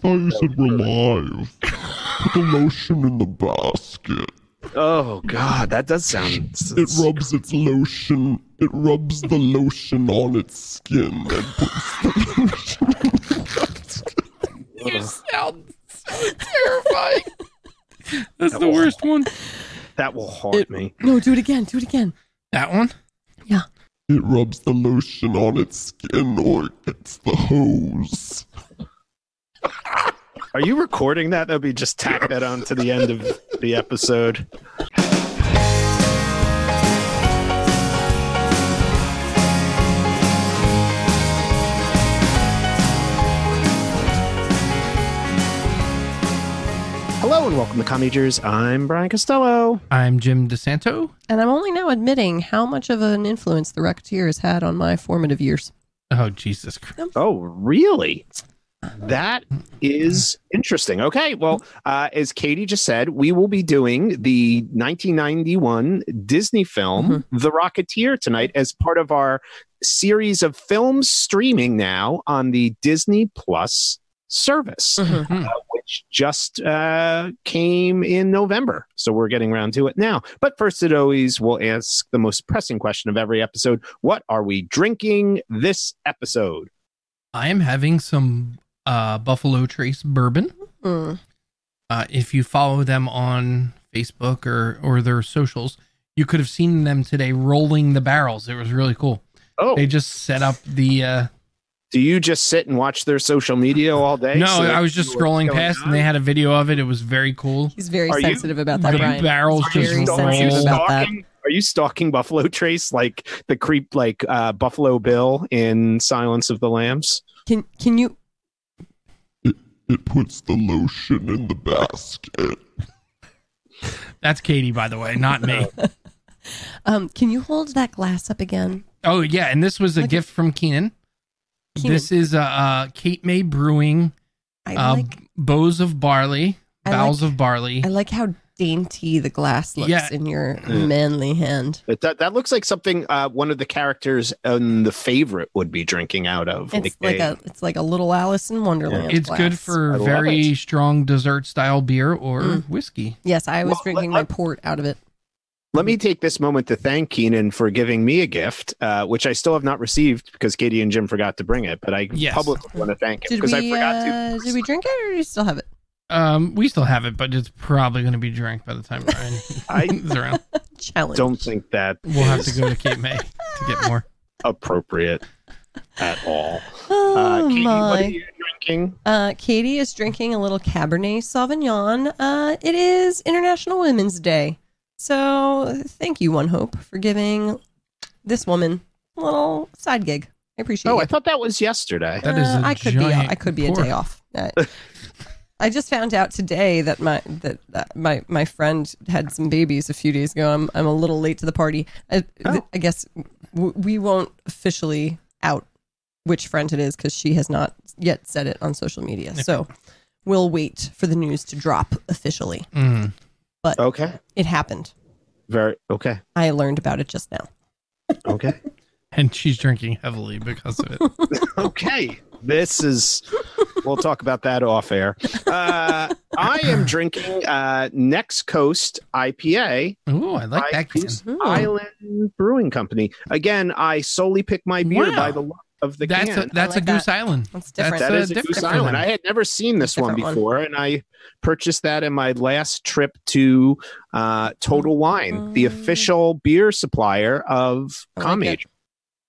thought you said we're live. Put the lotion in the basket. Oh God, that does sound. It rubs its lotion. It rubs the lotion on its skin and puts the lotion in the basket. You sound so terrifying. That's the worst one. That will haunt It- me. No, do it again. Do it again. That one? Yeah. It rubs the lotion on its skin or it gets the hose. Are you recording that? That'd be just tack that on to the end of the episode. Hello and welcome to Commagers. I'm Brian Costello. I'm Jim DeSanto. And I'm only now admitting how much of an influence the Rocketeer has had on my formative years. Oh, Jesus Christ. Oh, really? That is interesting. Okay, well, uh, as Katie just said, we will be doing the 1991 Disney film The Rocketeer tonight as part of our series of films streaming now on the Disney Plus service, Mhm. uh, which just uh, came in November. So we're getting around to it now. But first, it always will ask the most pressing question of every episode What are we drinking this episode? I am having some uh, Buffalo Trace bourbon. Mm. Uh, if you follow them on Facebook or, or their socials, you could have seen them today rolling the barrels. It was really cool. Oh, They just set up the. Uh, do you just sit and watch their social media all day? no, so I was just you know what's scrolling going past and they had a video of it. It was very cool. He's very Are you- sensitive about that, the Brian. barrels Are you just Very stalk- roll. are you sensitive about that. stalking- Are you stalking Buffalo Trace like the creep, like uh, Buffalo Bill in Silence of the Lambs? Can can you It puts the lotion in the basket. That's Katie, by the way, not me. um can you hold that glass up again? Oh yeah, and this was a Look at- gift from Keenan. Keenan. This is uh, uh Cape May Brewing I uh, like bows of barley, I bowls like- of barley. I like how dainty the glass looks Yeah. in your Yeah. manly hand. But that that looks like something uh, one of the characters in the favorite would be drinking out of. It's like they- a it's like a little Alice in Wonderland. it's good for I very it. strong dessert style beer or Mm. whiskey. Yes, I was Well, drinking let- my port out of it. Let me take this moment to thank Keenan for giving me a gift, uh, which I still have not received because Katie and Jim forgot to bring it. But I Yes. publicly want to thank him because I forgot uh, to. did we drink it or do you still have it? Um, we still have it, but it's probably going to be drank by the time Brian I is around. Challenge. don't think that We'll have to go to Cape May to get more. appropriate at all. Oh Uh, Katie, what are you drinking? Uh, Katie is drinking a little Cabernet Sauvignon. Uh, it is International Women's Day. So thank you, One Hope, for giving this woman a little side gig. I appreciate Oh, it. I thought that was yesterday. That is Uh, a I could be I could be a day off. Uh, I just found out today that my that, that my my friend had some babies a few days ago. I'm I'm a little late to the party. I, Oh. I guess w- we won't officially out which friend it is because she has not yet said it on social media. So we'll wait for the news to drop officially. Mm. Okay. It happened. Very okay. I learned about it just now. Okay. And she's drinking heavily because of it. okay. This is we'll talk about that off air. Uh, I am drinking uh, Next Coast IPA Ooh, I like that. Goose Hmm. Island Brewing Company. Again, I solely pick my beer Wow. by the look of the That's can. a, that's like a Goose that. Island. That's different. that uh, is a different Goose Island. them. I had never seen this one Different one. before, and I purchased that in my last trip to uh, Total Wine, the Mm. official beer supplier of I like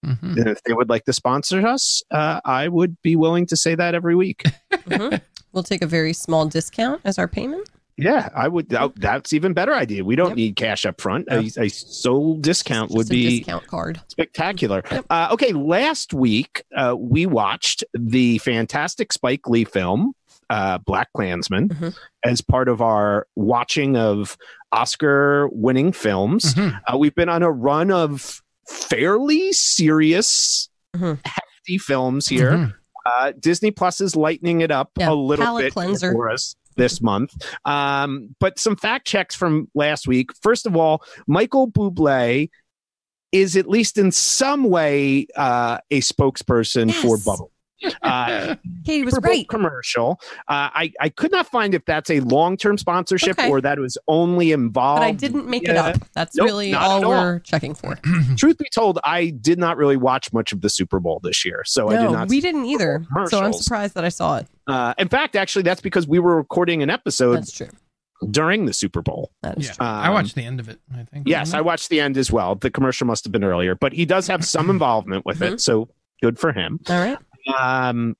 Commage. Mhm. And if they would like to sponsor us, uh, I would be willing to say that every week. Mhm. We'll take a very small discount as our payment. Yeah, I would. that- That's even better idea. We don't Yep. need cash up front. A, a sole discount Just would a be discount card. spectacular. Yep. Uh, okay, last week uh, we watched the fantastic Spike Lee film uh, Black Klansman Mhm. as part of our watching of Oscar-winning films. Mhm. Uh, we've been on a run of fairly serious, Mhm. hefty films here. Mhm. Uh, Disney Plus is lightening it up Yeah, a little bit cleanser. for us this month. Um, but some fact checks from last week. First of all, Michael Bublé is at least in some way uh, a spokesperson for bubly. Uh, Katie was Super great. commercial. Uh, I I could not find if that's a long term sponsorship Okay. or that was only involved. But I didn't make it up. That's Nope, really all all. we're checking for. Truth be told, I did not really watch much of the Super Bowl this year, so I did not. we didn't either. So I'm surprised that I saw it. Uh, in fact, actually, that's because we were recording an episode That's true. during the Super Bowl. That is Yeah, true. I Um, watched the end of it. I think. Yes, I watched the end as well. The commercial must have been earlier, but he does have some involvement with Mm-hmm. it, so good for him. All right. Um,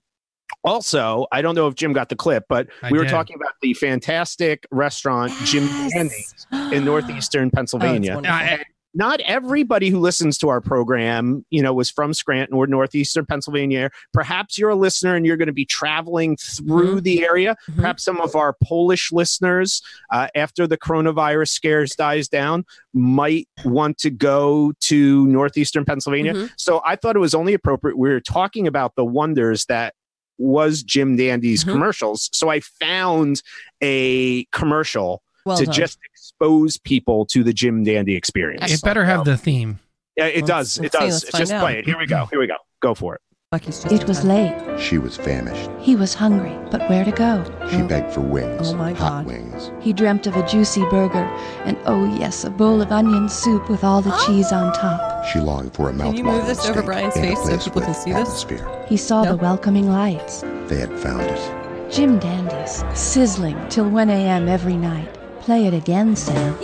also, I don't know if Jim got the clip, but I we were did. talking about the fantastic restaurant Jim Yes. Dandy in northeastern Oh, it's Pennsylvania. wonderful. I- Not everybody who listens to our program, you know, was from Scranton or northeastern Pennsylvania. Perhaps you're a listener and you're going to be traveling through Mhm. the area. Mhm. Perhaps some of our Polish listeners, uh, after the coronavirus scares dies down, might want to go to northeastern Pennsylvania. Mhm. So I thought it was only appropriate. We were talking about the wonders that was Jim Dandy's Mhm. commercials. So I found a commercial Well to done. just expose people to the Jim Dandy experience. It better have the theme. Yeah, it Let's- does. It let's see. does. Let's Just out. play it. Here we go. Here we go. Go for it. Bucky's just It was time. late. She was famished. He was hungry, but where to go? She Oh. begged for wings. Oh my hot God. wings. He dreamt of a juicy burger, and oh yes, a bowl of onion soup with all the cheese on top. She longed for a mouth. Can you move this over Brian's face so people can see this? atmosphere. He saw No. the welcoming lights. They had found it. Jim Dandy's, sizzling till 1 a.m. every night. Play it again, Sam.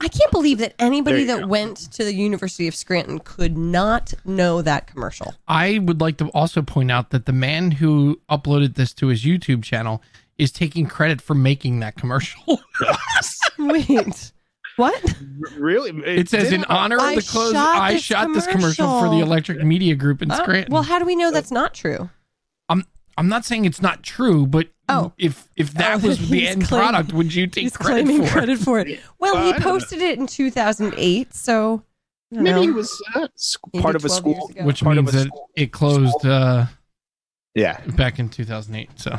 I can't believe that anybody that go. went to the University of Scranton could not know that commercial. I would like to also point out that the man who uploaded this to his YouTube channel is taking credit for making that commercial. Wait, what? Really? It says in honor of the close, shot I this shot this commercial for the. Electric Media Group in Uh, Scranton. well, how do we know that's not true? I'm I'm not saying it's not true, but Oh. if if that Oh, was the end claiming- product, would you take He's credit claiming for credit it? for it. Well, Well, he posted it in 2008, so I Maybe know. he was uh, part of a school. Which Part of means a that school- it closed uh, Yeah, back in 2008. So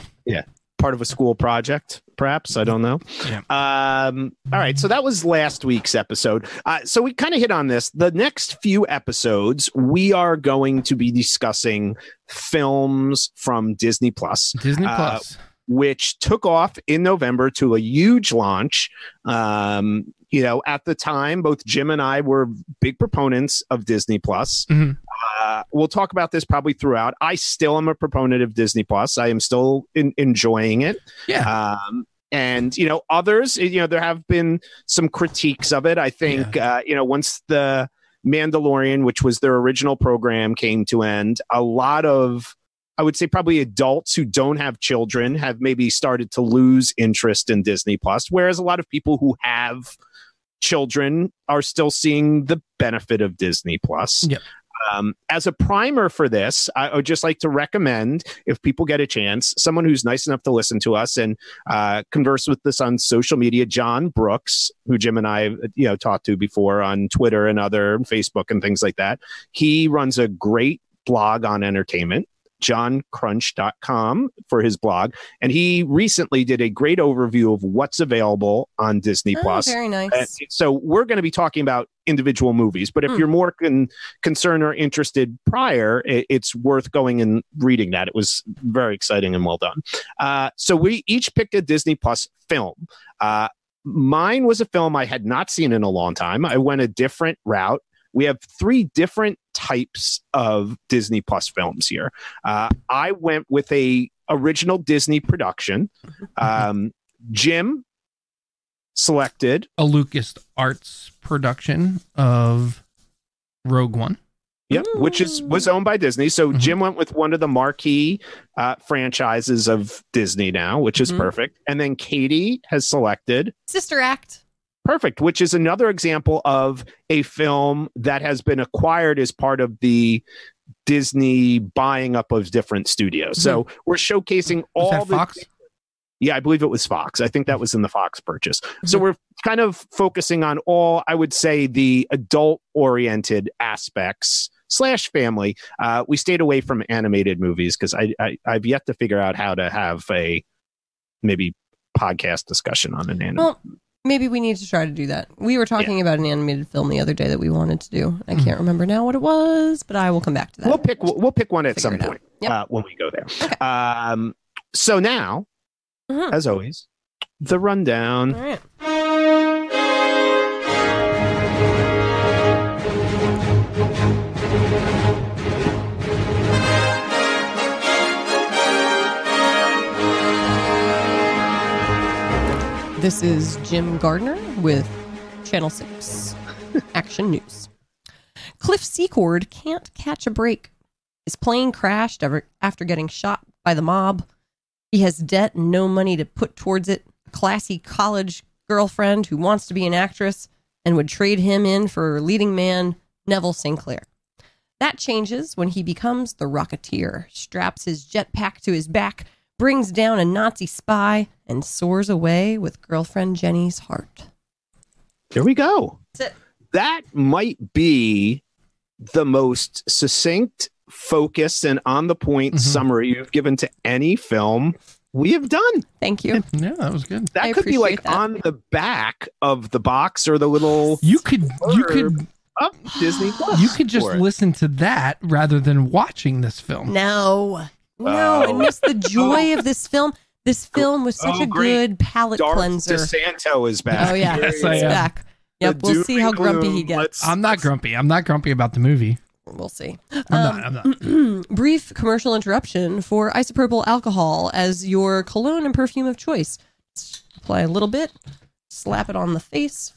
part of a school project, perhaps. I don't know. Yeah. Um, all right. So that was last week's episode. Uh, so we kind of hit on this. The next few episodes, we are going to be discussing films from Disney Plus. Disney Uh, Plus. which took off in November to a huge launch. Um, you know, at the time, both Jim and I were big proponents of Disney Plus. Mhm. Uh, we'll talk about this probably throughout. I still am a proponent of Disney Plus. I am still in, enjoying it. yeah. Um, and you know, others, you know, there have been some critiques of it. I think, uh, you know, once the Mandalorian, which was their original program, came to end, a lot of I would say probably adults who don't have children have maybe started to lose interest in Disney Plus, whereas a lot of people who have children are still seeing the benefit of Disney Plus. Yep. Um, as a primer for this, I would just like to recommend, if people get a chance, someone who's nice enough to listen to us and uh, converse with us on social media, John Brooks, who Jim and I, you know, talked to before on Twitter and other Facebook and things like that. He runs a great blog on entertainment johncrunch.com for his blog and he recently did a great overview of what's available on disney Oh, plus very nice. uh, so we're going to be talking about individual movies, but if Hmm. you're more con- concerned or interested prior, it, it's worth going and reading that. It was very exciting and well done. Uh, so we each picked a Disney Plus film. Uh, mine was a film I had not seen in a long time. I went a different route. We have three different types of Disney Plus films here. Uh, I went with a original Disney production. Um, Jim selected a Lucas Arts production of Rogue One. Yep, which is was owned by Disney. So Mhm. Jim went with one of the marquee uh, franchises of Disney now, which is Mhm. perfect. And then Katie has selected Sister Act. Perfect, which is another example of a film that has been acquired as part of the Disney buying up of different studios. So we're showcasing Was all that the Fox? yeah, I believe it was Fox. I think that was in the Fox purchase. So we're kind of focusing on all, I would say, the adult oriented aspects slash family. Uh, we stayed away from animated movies because I, I I've yet to figure out how to have a maybe podcast discussion on an anime. Well, Maybe we need to try to do that. We were talking about an animated film the other day that we wanted to do. I can't remember now what it was, but I will come back to that. We'll pick we'll, we'll pick one at Figure some point Yep. uh, when we go there. Um, so now, Mhm. as always, the rundown. This is Jim Gardner with Channel 6 Action News. Cliff Secord can't catch a break. His plane crashed after getting shot by the mob. He has debt and no money to put towards it. A classy college girlfriend who wants to be an actress and would trade him in for leading man Neville Sinclair. That changes when he becomes the Rocketeer, straps his jetpack to his back, brings down a Nazi spy, and soars away with girlfriend Jenny's heart. Here we go. That's it. That might be the most succinct, focused, and on the point Mhm. summary you've given to any film we have done. Thank you. Yeah, that was good. That I could be like that. on the back of the box or the little You could you could up Disney Plus. you could just listen to that rather than watching this film. No, no, I Oh. missed the joy of this film. This film was such Oh, a great. good palate Darth cleanser. DeSanto is back. Oh yeah, Yes, I it's am. back. Yep, The we'll see how doom and grumpy he gets. Let's- I'm not grumpy. I'm not grumpy about the movie. We'll see. I'm Um, not. I'm not. brief commercial interruption for isopropyl alcohol as your cologne and perfume of choice. Apply a little bit, slap it on the face.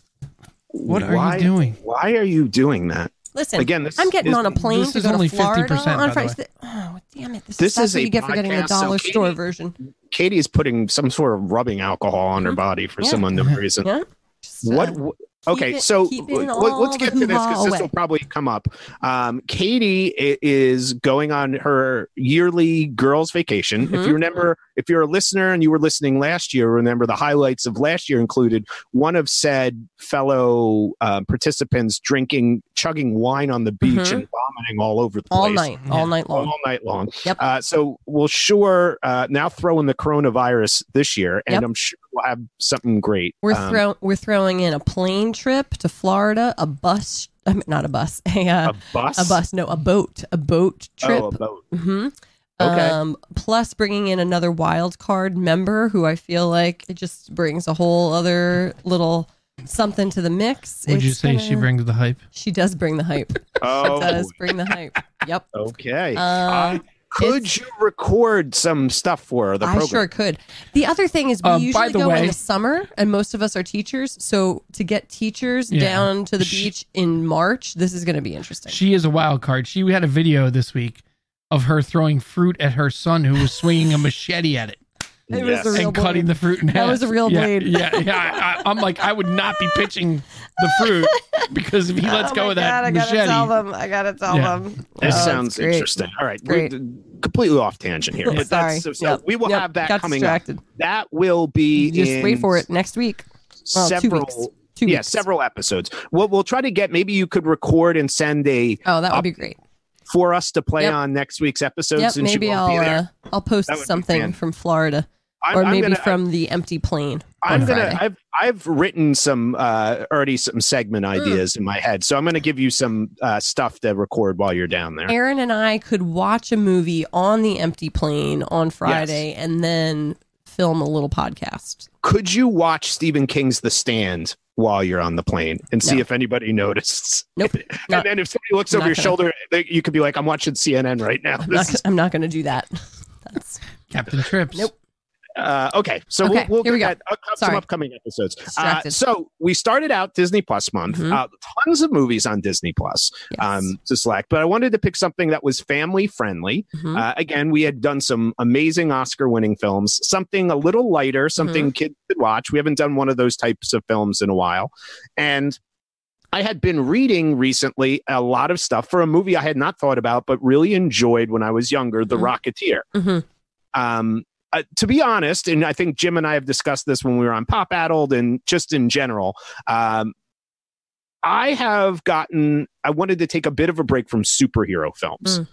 What are you doing? Why are you doing that? Listen, Again, this I'm getting is- on a plane this to is go only to Florida 50%, on by the Friday. Oh, damn it! This, This that's is what you get for getting the podcast, so dollar store Katie- version. Katie is putting some sort of rubbing alcohol on her body for Yeah. some unknown reason. Yeah. Just, uh, What? wh- Okay, it- so keeping let- all let's get to this because this will probably come up. Um, Katie is going on her yearly girls' vacation. If Mhm. you remember, if you're a listener and you were listening last year, remember the highlights of last year included one of said fellow uh, participants drinking, chugging wine on the beach Mhm. and vomiting all over the all place night, all night long. all night long. Yep. Uh, so we'll sure uh, now throw in the coronavirus this year, and Yep. I'm sure we'll have something great. We're Um, throw we're throwing in a plane trip to Florida, a bus, I mean, not a bus, a uh, a bus. a bus, no, a boat, a boat trip. Oh, a boat. hmm Okay. Um, plus bringing in another wild card member who I feel like it just brings a whole other little something to the mix. Would you It's say she gonna- brings the hype? She does bring the hype. Oh, She does bring the hype. Yep. okay. Uh, could it's- you record some stuff for her, the I program? sure could. The other thing is we Uh, by usually the go in the summer, and most of us are teachers. So to get teachers Yeah. down to the She- beach in March, this is going to be interesting. She is a wild card. She we had a video this week of her throwing fruit at her son who was swinging a machete at it It was a real and cutting the fruit in half. That was a real Yeah, blade. Yeah, yeah. I, I, I'm like, I would not be pitching the fruit because if he lets Oh go of that God, I machete, gotta tell them. I gotta tell Yeah. them. This Oh, sounds interesting. All right, Great. we're completely off tangent here, but Sorry. that's so, so Yep. we will Yep. have that Got coming distracted. up. That will be Just in wait for it next week. Well, two several. weeks. Two yeah, weeks. several episodes. We'll we'll try to get. Maybe you could record and send a Oh, that would up- be great. For us to play Yep. on next week's episodes. Yep, since maybe I'll be there. uh, I'll post That would be something from Florida, I'm- or maybe gonna- from the empty plane. I'm on gonna. Friday. I've I've written some uh already some segment Hmm. ideas in my head, so I'm gonna give you some uh stuff to record while you're down there. Aaron and I could watch a movie on the empty plane on Friday and then film a little podcast. Could you watch Stephen King's The Stand while you're on the plane and see No. if anybody notices? Nope. and Not- then if somebody looks over your gonna- shoulder, they, you could be like, "I'm watching CNN right now." I'm This not, is- not going to do that. That's Captain Trips. Nope. Uh, okay, so Okay, we'll, we'll we get uh, some upcoming episodes. Uh, so we started out Disney Plus month. Mhm. Uh, tons of movies on Disney Plus yes. um, to select, but I wanted to pick something that was family friendly. Mhm. Uh, again, we had done some amazing Oscar winning films, something a little lighter, something Mm-hmm. kids could watch. We haven't done one of those types of films in a while. And I had been reading recently a lot of stuff for a movie I had not thought about, but really enjoyed when I was younger The Mhm. Rocketeer. Mhm. Um, uh, to be honest, and I think Jim and I have discussed this when we were on Pop Addled and just in general, um, I have gotten, I wanted to take a bit of a break from superhero films. Mm.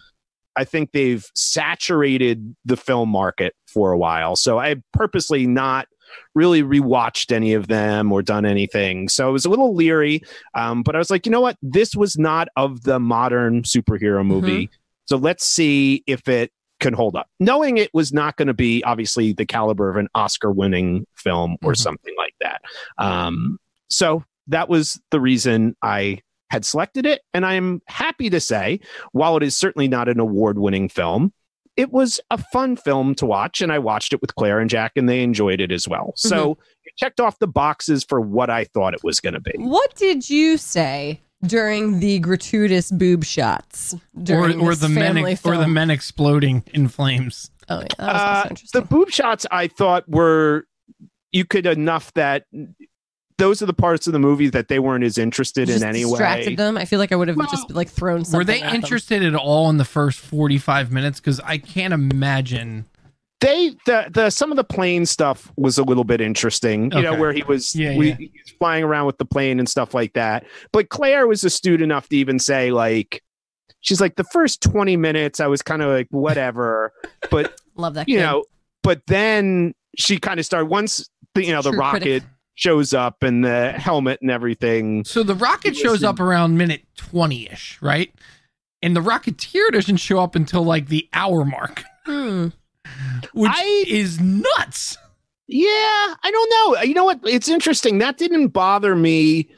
I think they've saturated the film market for a while. So I purposely not really rewatched any of them or done anything. So I was a little leery. Um, but I was like, you know what? This was not of the modern superhero movie. So let's see if it can hold up. Knowing it was not going to be obviously the caliber of an Oscar winning film or Mhm. something like that. Um, so that was the reason I had selected it. And I am happy to say, while it is certainly not an award winning film, it was a fun film to watch. And I watched it with Claire and Jack, and they enjoyed it as well. So it checked off the boxes for what I thought it was going to be. What did you say during the gratuitous boob shots? Or, During or this the men ex- or the men exploding in flames. Oh, yeah, that was Uh, also the boob shots I thought were you could enough that those are the parts of the movie that they weren't as interested Just in anyway. distracted them. I feel like I would have Well, just like thrown something. Were they at them. interested at all in the first 45 minutes? Because I can't imagine. They the the some of the plane stuff was a little bit interesting. You know where he was Yeah, we, yeah. he was flying around with the plane and stuff like that. But Claire was astute enough to even say like. She's like the first 20 minutes I was kind of like whatever but Love that. you kid. know but then she kind of started once the, you know the True rocket critic. shows up and the helmet and everything So the rocket shows up around minute 20 ish, right? And the Rocketeer doesn't show up until like the hour mark, Hmm. Which I- is nuts. Yeah, I don't know. You know what? It's interesting. That didn't bother me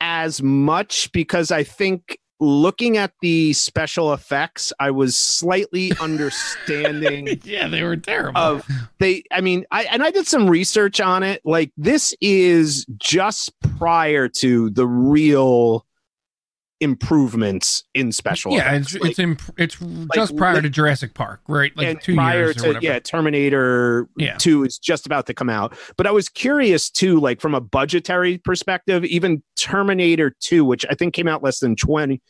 as much because I think looking at the special effects, I was slightly understanding yeah, they were terrible. of they I mean, I and I did some research on it. Like this is just prior to the real improvements in special yeah, effects. it's Like, it's imp- it's just prior li- to Jurassic Park, right? Like two prior years or to whatever. yeah terminator Yeah. 2 is just about to come out but i was curious too like from a budgetary perspective even terminator 2 which i think came out less than 20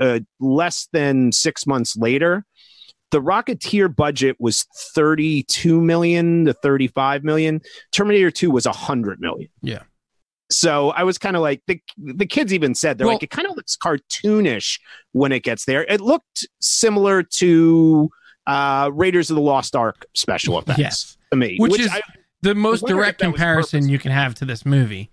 uh, less than six months later the rocketeer budget was 32 million to 35 million terminator 2 was 100 million Yeah. So I was kind of like the the kids even said they're Well- like it kind of looks cartoonish when it gets there. It looked similar to uh Raiders of the Lost Ark special effects Yes. to me, Which is I, The most direct comparison you can have to this movie.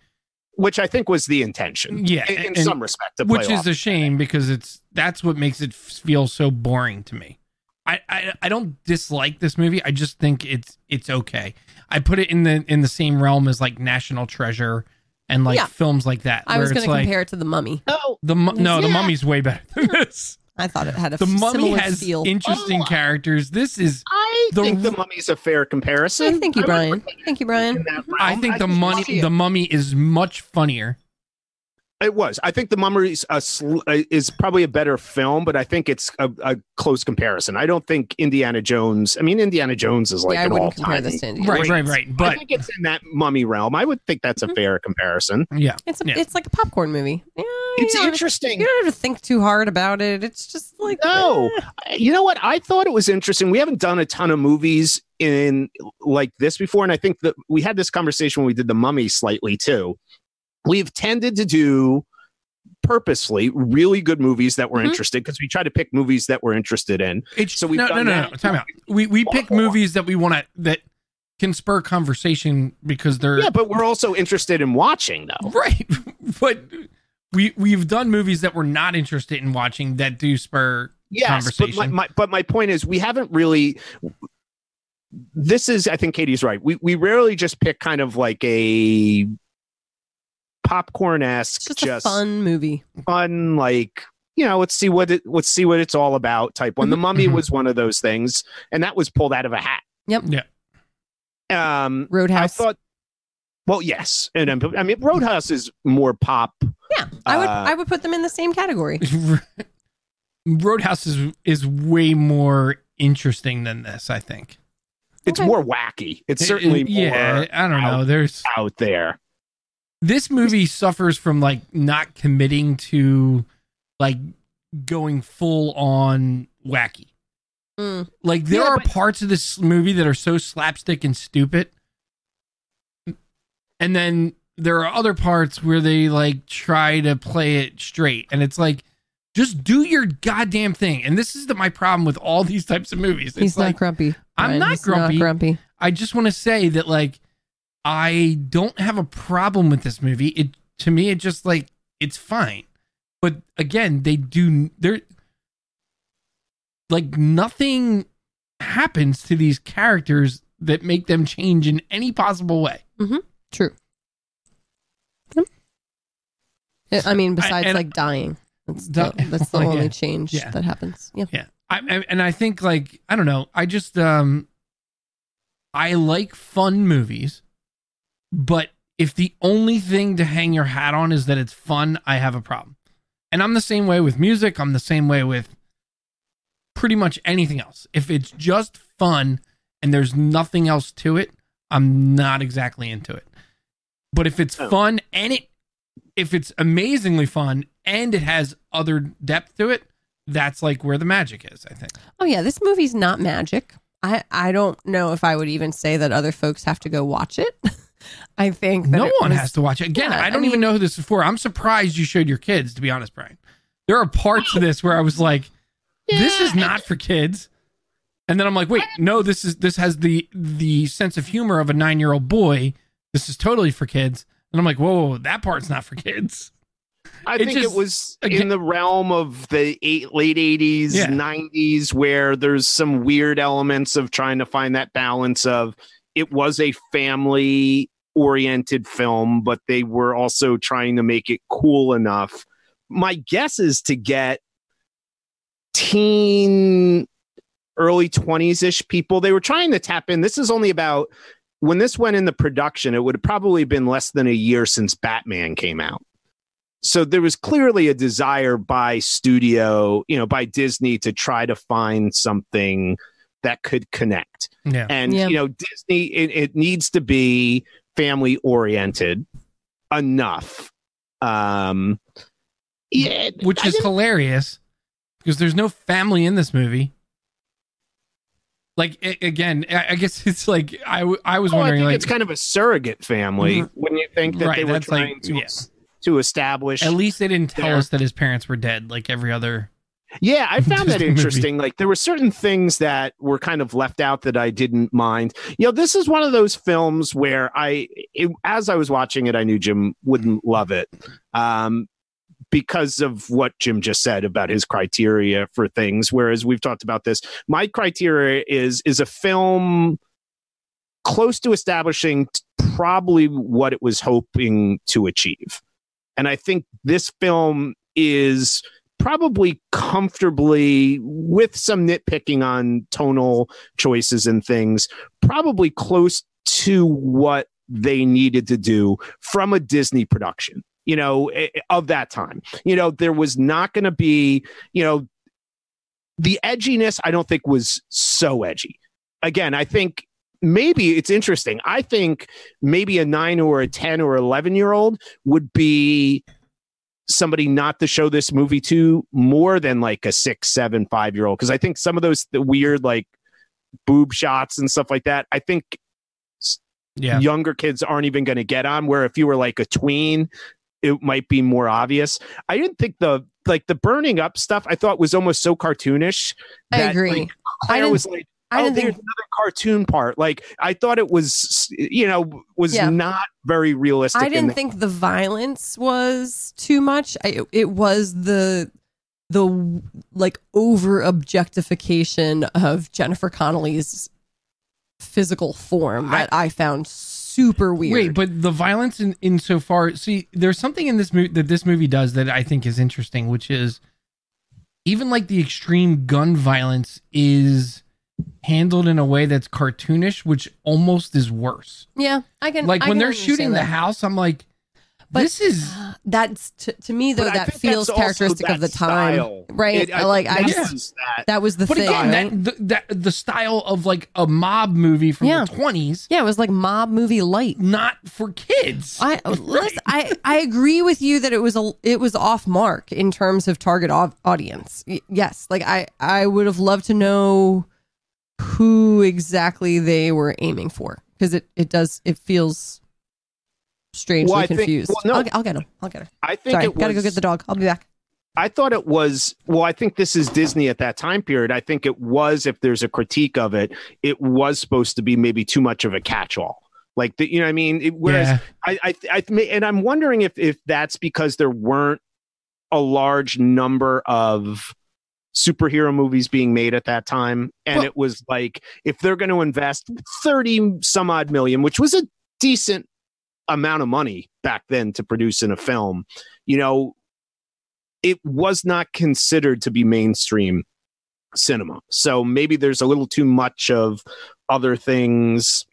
which I think was the intention. Yeah, in, in and- some respect, to play which is a shame because it's that's what makes it feel so boring to me. I, I I don't dislike this movie. I just think it's it's okay. I put it in the in the same realm as like National Treasure and like Yeah. films like that. I was going it's to compare it to the Mummy. no, the mu- no the Mummy's way better than this. I thought it had a The Mummy similar has feel. interesting Oh. characters. This is I The- think the Mummy's a fair comparison. Hey, thank you, Brian. Thank you, Brian. in that I think the money Mummy- the Mummy is much funnier. It was. I think the Mummy's a sl- uh, is probably a better film, but I think it's a, a close comparison. I don't think Indiana Jones. I mean, Indiana Jones is like yeah, I an wouldn't all-time. compare this to Indiana. Right, right, right. I But think it's in that Mummy realm. I would think that's a Mhm. fair comparison. yeah, It's a, Yeah. it's like a popcorn movie. Yeah, It's you don't, interesting. you don't have to think too hard about it. It's just like No, eh. you know what? I thought it was interesting. We haven't done a ton of movies in like this before, and I think that we had this conversation when we did the Mummy slightly too. We've tended to do purposely really good movies that we're Mhm. interested because we try to pick movies that we're interested in. It's So we've no, no, done no, that. no. Time out. We we pick movies that we want to that can spur conversation because they're Yeah, but we're also interested in watching though. right. but we we've done movies that we're not interested in watching that do spur. Yes, but my, Conversation. my but my point is we haven't really. This is, I think Katie's right. We we rarely just pick kind of like a popcorn esque, just, just, a fun movie. fun, like you know, let's see what it let's see what it's all about type one. The Mummy Mhm. was one of those things, and that was pulled out of a hat. Yep. Yeah. Um, I thought. Well, yes, and I mean Roadhouse is more pop. yeah, I would uh, I would put them in the same category. Roadhouse is is way more interesting than this. I think. It's Okay. more wacky. It's certainly more yeah. I don't know. There's out there. This movie suffers from like not committing to like going full on wacky. Mm. Like there Yeah, are but- parts of this movie that are so slapstick and stupid. And then there are other parts where they like try to play it straight and it's like just do your goddamn thing. And this is the, my problem with all these types of movies. It's He's like not grumpy. I'm not grumpy. Not grumpy. I just want to say that like I don't have a problem with this movie. It to me, it just like it's fine. But again, they do they're like nothing happens to these characters that make them change in any possible way. True. Yep. I mean, besides and- like dying, that's Di- the, that's the Oh, yeah. only change Yeah. that happens. Yeah. Yeah. I, I and I think like I don't know. I just um I like fun movies, but if the only thing to hang your hat on is that it's fun, I have a problem. And I'm the same way with music, I'm the same way with pretty much anything else. If it's just fun and there's nothing else to it, I'm not exactly into it. But if it's Oh. fun and it if it's amazingly fun and it has other depth to it, that's like where the magic is, I think. Oh yeah, this movie's not magic. I I don't know if I would even say that other folks have to go watch it. I think that No one was- has to watch it. Again, Yeah, I I don't even mean- know who this is for. I'm surprised you showed your kids, to be honest, Brian. There are parts of this where I was like, this is not for kids. And then I'm like, wait, no, this is this has the the sense of humor of a nine year old boy. This is totally for kids. And I'm like, whoa, whoa, whoa, that part's not for kids. I It think just- it was again- in the realm of the eight, late 80s, Yeah. 90s, where there's some weird elements of trying to find that balance of it was a family oriented film, but they were also trying to make it cool enough. My guess is to get teen, early 20s ish people. They were trying to tap in. This is only about when this went into production, it would have probably been less than a year since Batman came out. So there was clearly a desire by studio, you know, by Disney to try to find something that could connect. Yeah. And Yeah. you know, Disney it, it needs to be family oriented enough. Um yeah, Which is hilarious because there's no family in this movie. Like a- again, I I guess it's like I, w- I was Oh, I wondering think like it's kind of a surrogate family. Mhm. Wouldn't you think that Right, they were that's like- trying to, yeah. to establish at least they didn't tell there. us that his parents were dead like every other Yeah, I found that interesting. Like there were certain things that were kind of left out that I didn't mind. You know, this is one of those films where I, it, as I was watching it, I knew Jim wouldn't love it, um, because of what Jim just said about his criteria for things. Whereas we've talked about this, my criteria is is a film close to establishing probably what it was hoping to achieve, and I think this film is probably comfortably with some nitpicking on tonal choices and things probably close to what they needed to do from a disney production you know of that time. You know there was not going to be you know the edginess i don't think was so edgy. Again i think maybe it's interesting. I think maybe a 9 or a 10 or 11 year old would be somebody not to show this movie to more than like a six, seven, five year old. Because I think some of those the weird like boob shots and stuff like that, I think yeah younger kids aren't even going to get on. Where if you were like a tween, it might be more obvious. I didn't think the like the burning up stuff. I thought was almost so cartoonish. I that, agree. like, I Claire didn't- was like, I oh, didn't there's think another cartoon part. Like I thought it was, you know, was Yeah. not very realistic. I didn't the- think the violence was too much. I, it was the the like over objectification of Jennifer Connelly's physical form that I, found super weird. Wait, but the violence in insofar see, there's something in this movie that this movie does that I think is interesting, which is even like the extreme gun violence is handled in a way that's cartoonish, which almost is worse. yeah, I can Like I when can they're understand shooting the house, I'm like, But- this is That's to, to me though. That feels that's also characteristic of the time, style. right? It- I like I think just that. that was the but thing. again, right? that, the, that the style of like a mob movie from Yeah. the 20s, yeah, it was like mob movie light. not for kids. I listen, I I agree with you that it was a it was off mark in terms of target audience. Yes, like I I would have loved to know who exactly they were aiming for because it it does it feels strangely Well, I think- confused. well, no. I'll, I'll get him. I'll get her. I think Sorry, it gotta go get the dog. I'll be back. I thought it was well, I think this is Disney at that time period. I think it was, if there's a critique of it, it was supposed to be maybe too much of a catch-all. Like the, you know, what I mean, It- whereas yeah. I, I, I, and I'm wondering if if that's because there weren't a large number of superhero movies being made at that time, and Well- it was like if they're going to invest thirty some odd million, which was a decent amount of money back then to produce in a film, you know, it was not considered to be mainstream cinema. So maybe there's a little too much of other things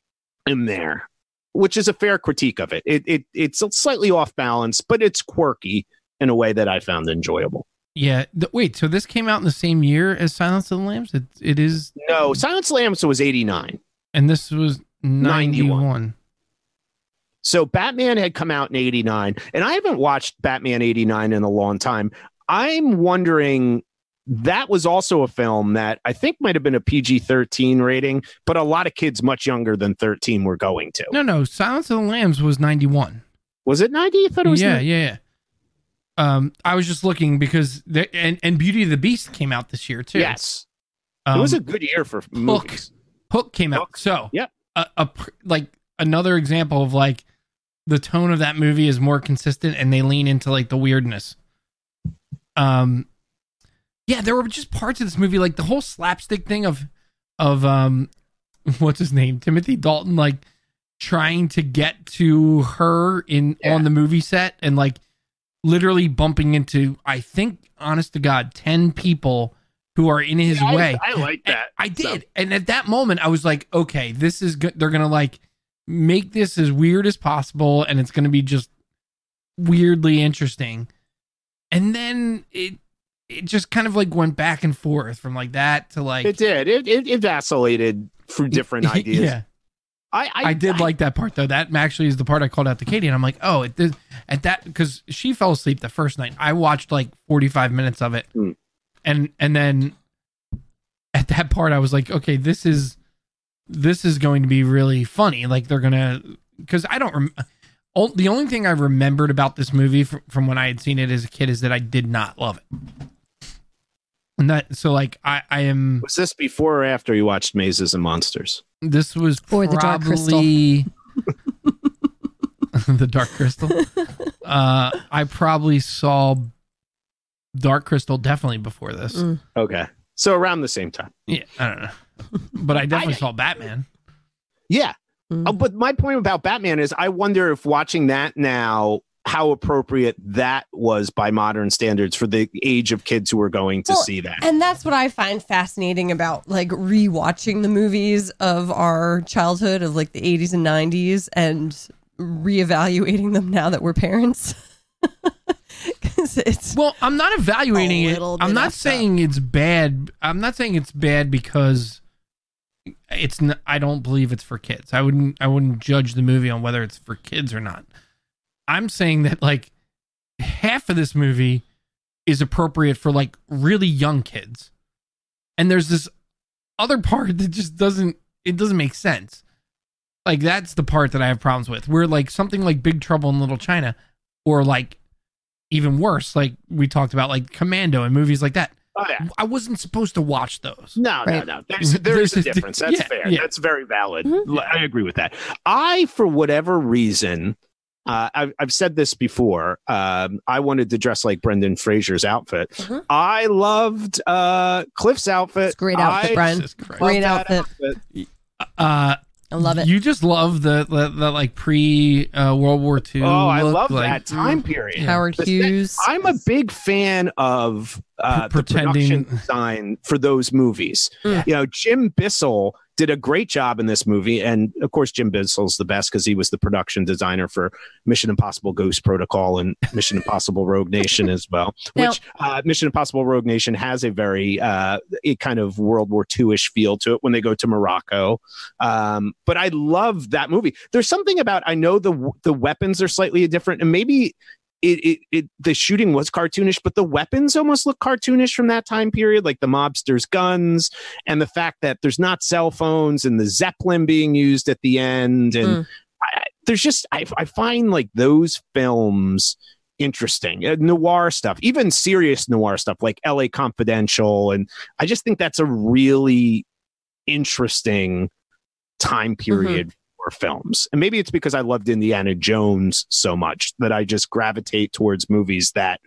in there, which is a fair critique of it. It, it it's slightly off balance, but it's quirky in a way that I found enjoyable. Yeah. The, wait, so this came out in the same year as Silence of the Lambs? It, it is, No, Silence of the Lambs was 89. and this was 91. 91. So Batman had come out in 89, and I haven't watched Batman 89 in a long time. I'm wondering that was also a film that I think might have been a PG 13 rating, but a lot of kids much younger than 13 were going to. No, no. Silence of the Lambs was 91. Was it 90? I thought it was yeah, 90. yeah, yeah. Um, I was just looking because the, and and Beauty of the Beast came out this year too. Yes. um, it was a good year for movies. Hook came out. So yeah, a, a like another example of like the tone of that movie is more consistent and they lean into like the weirdness. Um, yeah, there were just parts of this movie like the whole slapstick thing of of um, what's his name, Timothy Dalton, like trying to get to her in Yeah. on the movie set and like literally bumping into I think honest to God ten people who are in his I- way. I, like And that. I So- did. And at that moment, I was like, okay, this is good. They're going to like make this as weird as possible and it's going to be just weirdly interesting. And then it, it just kind of like went back and forth from like that to like, It did. It, it, it vacillated through different ideas. yeah. I, I, I, did I- like that part though. That actually is the part I called out to Katie, and I'm like, oh, it did at that because she fell asleep the first night. I watched like 45 minutes of it, Hmm. and and then at that part, I was like, okay, this is this is going to be really funny. Like they're gonna because I don't. Rem- o- the only thing I remembered about this movie from, from when I had seen it as a kid is that I did not love it. And that so like I I am Was this before or after you watched Mazes and Monsters? this was Or the Dark Crystal. the Dark Crystal. Uh, I probably saw Dark Crystal definitely before this. Mm. Okay. So around the same time. Yeah, I don't know, but I definitely I- saw Batman. Yeah. Mm. Uh, but my point about Batman is I wonder if watching that now, how appropriate that was by modern standards for the age of kids who are going to Well, see that. And that's what I find fascinating about like rewatching the movies of our childhood of like the 80s and 90s and reevaluating them now that we're parents. Cuz it's Well, I'm not evaluating it. I'm not effed up. saying it's bad. I'm not saying it's bad because it's. N- I don't believe it's for kids. I wouldn't. I wouldn't judge the movie on whether it's for kids or not. I'm saying that like half of this movie is appropriate for like really young kids, and there's this other part that just doesn't. It doesn't make sense. Like that's the part that I have problems with. Where like something like Big Trouble in Little China, or like even worse, like we talked about, like Commando and movies like that. oh, yeah. I wasn't supposed to watch those. No, Right. no, no. There's there is a There's a- difference. That's yeah, fair. yeah. That's very valid. Mhm. L- I agree with that. I, for whatever reason, uh, I've, I've said this before. Um, I wanted to dress like Brendan Fraser's outfit. Mhm. I loved uh, Cliff's outfit. It's great outfit, I Brian. Great loved that outfit. Uh, I love it. You just love the the, the like pre uh, World War II. Oh, I love like, that time period. Howard But Hughes. I'm a big fan of uh, Pre- the production pretending- design for those movies. Mm. You know, Jim Bissell did a great job in this movie, and of course, Jim Bissell's the best because he was the production designer for Mission Impossible: Ghost Protocol and Mission Impossible: Rogue Nation as well. Now- which uh, Mission Impossible: Rogue Nation has a very uh, a kind of World War II ish feel to it when they go to Morocco. Um, but I love that movie. There's something about I know the the weapons are slightly different, and maybe it, it, it the shooting was cartoonish, but the weapons almost look cartoonish from that time period, like the mobsters' guns, and the fact that there's not cell phones and the zeppelin being used at the end, and Mm. I, there's just I, I find like those films interesting. Uh, noir stuff even serious noir stuff like la confidential. And i just think that's a really interesting time period for films. And maybe it's because I loved Indiana Jones so much that I just gravitate towards movies that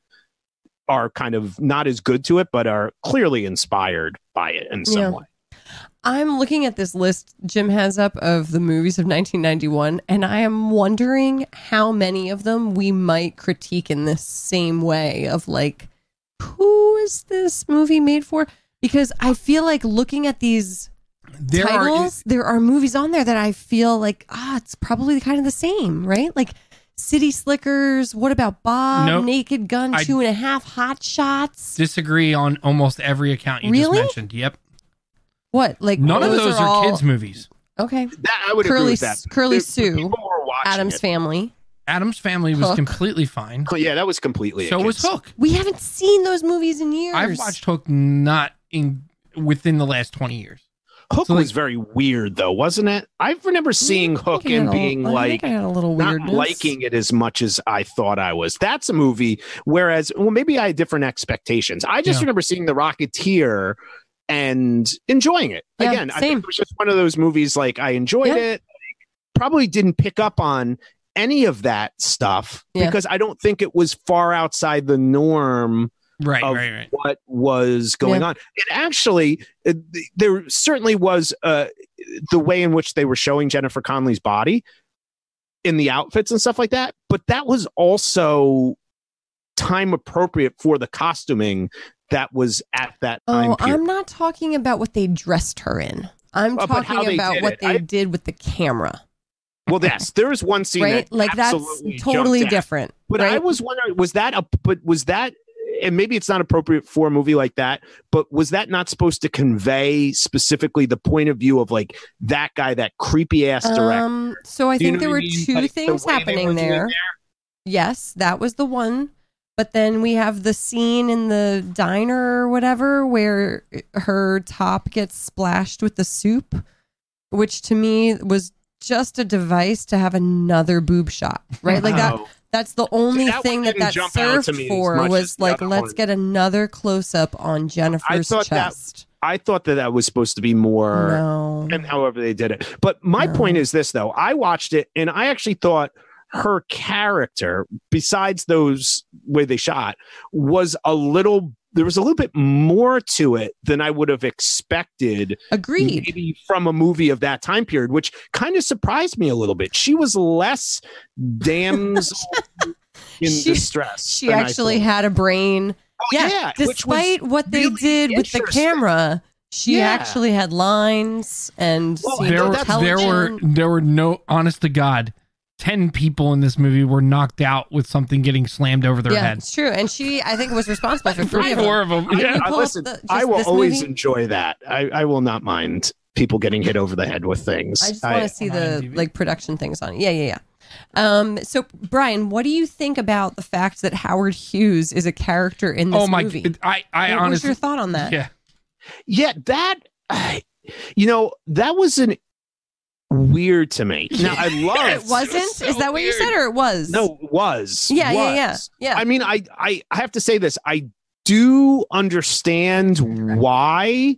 are kind of not as good to it, but are clearly inspired by it in some Yeah. way. I'm looking at this list Jim has up of the movies of 1991, and I am wondering how many of them we might critique in this same way of like, who is this movie made for? Because I feel like looking at these There are titles, there are movies on there that I feel like, ah, it's probably kind of the same, right? Like City Slickers, what about Bob, Nope. Naked Gun, I- Two and a Half, Hot Shots? disagree on almost every account you Really? just mentioned. Yep. What? Like None of those are, all- kids movies. Okay. That I would agree Curly, with that. Curly The- the Sue, people were watching Addams it. Family. Addams Family was Hook. completely fine. Yeah, that was completely. a So was Hook. We haven't seen those movies in years. I've watched Hook not in within the last twenty years. Hook So, was like- very weird, though, wasn't it? I remember mm, seeing I Hook and a being I like I had a little not liking it as much as I thought I was. That's a movie. Whereas, well, maybe I had different expectations. I just Yeah. remember seeing The Rocketeer and enjoying it. Yeah, Again, I think it was just one of those movies. Like I enjoyed Yeah. it. Probably didn't pick up on any of that stuff because I don't think it was far outside the norm Right, Of- right, right. what was going on. And actually, uh, there certainly was uh, the way in which they were showing Jennifer Connelly's body in the outfits and stuff like that. But that was also time appropriate for the costuming that was at that time Oh, period. I'm not talking about what they dressed her in. I'm Uh, talking about what it. they I- did with the camera, well, yes, there was one scene right? that Like that's totally jumped out. different. But right? I was wondering, was that a but was that and maybe it's not appropriate for a movie like that, but was that not supposed to convey specifically the point of view of like that guy, that creepy ass director? Um, so I Do think there were I mean? two Like, things they happening doing there. Yes, that was the one. But then we have the scene in the diner or whatever where her top gets splashed with the soup, which to me was just a device to have another boob shot, right? Like that. That's the only that thing that that jump out to served me for was like, let's one. get another close up on Jennifer's that- chest. I thought that that was supposed to be more. no. and however they did it. But my No. point is this though. I watched it and I actually thought her character, besides those way they shot, was a little there was a little bit more to it than I would have expected Agreed. maybe from a movie of that time period, which kind of surprised me a little bit. She was less damsel in She- distress. She actually had a brain. Oh, Yeah, which was despite what they really did with the camera, she Yeah. actually had lines and Well, seemed you know, there were there were there were no honest to God, ten people in this movie were knocked out with something getting slammed over their yeah, head. it's true. And she, I think, was responsible for three of them. Four of them. I, Yeah. I- listen, the- I will always movie? enjoy that. I, I will not mind people getting hit over the head with things. I just want to see the IMDb. like production things on it. Yeah, yeah, yeah. Um, so Brian, what do you think about the fact that Howard Hughes is a character in this Oh my! movie? I I what was honestly your thought on that? yeah. Yeah, that I- you know that was an weird to me. Now I love It It wasn't. so is that what you said, or it was? No, it was. Yeah, yeah, yeah, yeah. I mean, I, I I have to say this. I do understand why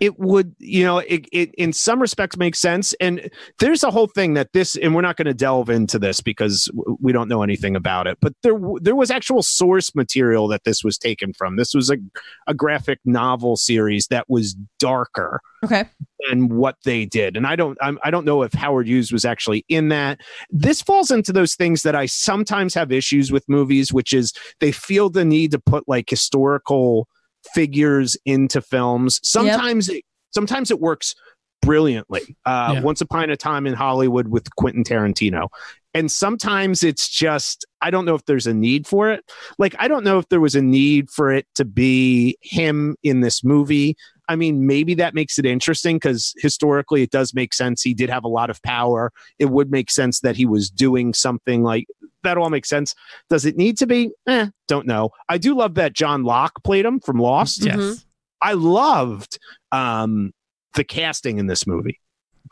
it would, you know, it, it in some respects makes sense. And there's a whole thing that this, and we're not going to delve into this because we don't know anything about it. But there there was actual source material that this was taken from. This was a a graphic novel series that was darker Okay. and what they did. And I don't I'm, I don't know if Howard Hughes was actually in that. This falls into those things that I sometimes have issues with movies, which is they feel the need to put like historical figures into films. Sometimes it sometimes it works brilliantly. Uh, Yeah. Once upon a time in Hollywood with Quentin Tarantino. And sometimes it's just I don't know if there's a need for it. Like I don't know if there was a need for it to be him in this movie. I mean, maybe that makes it interesting because historically it does make sense. He did have a lot of power. It would make sense that he was doing something like that. All makes sense. Does it need to be? Eh, don't know. I do love that John Locke played him from Lost. Yes. Mhm. I loved um, the casting in this movie.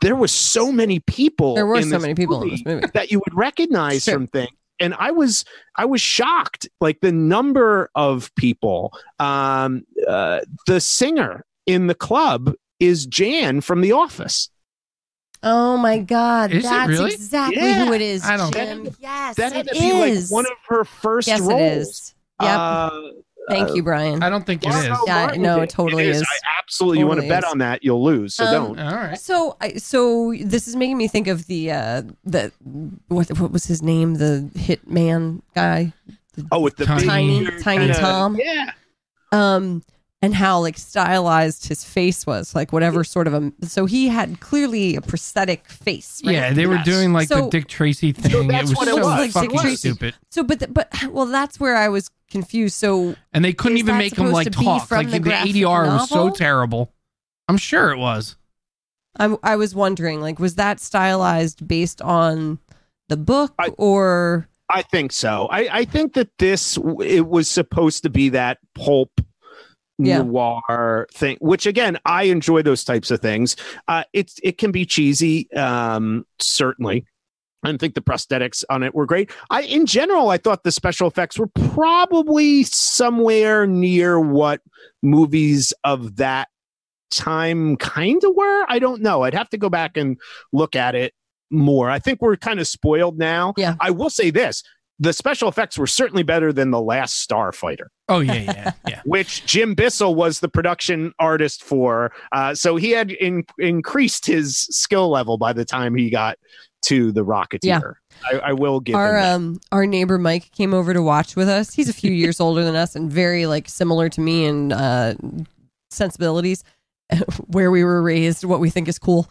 There was so many people. There were in so many people in this movie. that you would recognize Sure. from things. And I was I was shocked, like the number of people. Um, uh, the singer in the club is Jan from The Office. Oh my God, Is it that's really? exactly Yeah. who it is. I don't- Jim. Yes, That had it to be like one of her first yes, roles. it is. Yep. Uh, Thank you, Brian. I don't think it is. Yeah, Martin no, it totally is. I absolutely. you want to bet is. on that? You'll lose. So Um, don't. All right. So, I, so this is making me think of the uh, the what what was his name? The hitman guy, Oh, with the Tiny- big Tiny- Tiny Tom? Yeah. um, and how like stylized his face was, like whatever sort of a. So he had clearly a prosthetic face. Right? Yeah, they were Yes. doing like the So- Dick Tracy thing. that's it was what it so was. Like Dick fucking Tracy. stupid. So, but the, but well, that's where I was confused. So And they couldn't Is even that make him supposed like to be talk. from Like the the, graphic ADR was so novel? terrible. I'm sure it was. I I was wondering, like, was that stylized based on the book I- or? I think so. I, I think that this it was supposed to be that pulp Yeah. noir thing, which again I enjoy those types of things. Uh, it's it can be cheesy, um, certainly. I think the prosthetics on it were great. I, in general, I thought the special effects were probably somewhere near what movies of that time kind of were. I don't know. I'd have to go back and look at it more. I think we're kind of spoiled now. Yeah. I will say this. The special effects were certainly better than the last Starfighter, Oh yeah, yeah, yeah. which Jim Bissell was the production artist for. Uh, so he had in, increased his skill level by the time he got to the Rocketeer. Yeah. I, I will give him our that. um our neighbor Mike came over to watch with us. He's a few years older than us and very like similar to me in uh sensibilities where we were raised, what we think is cool.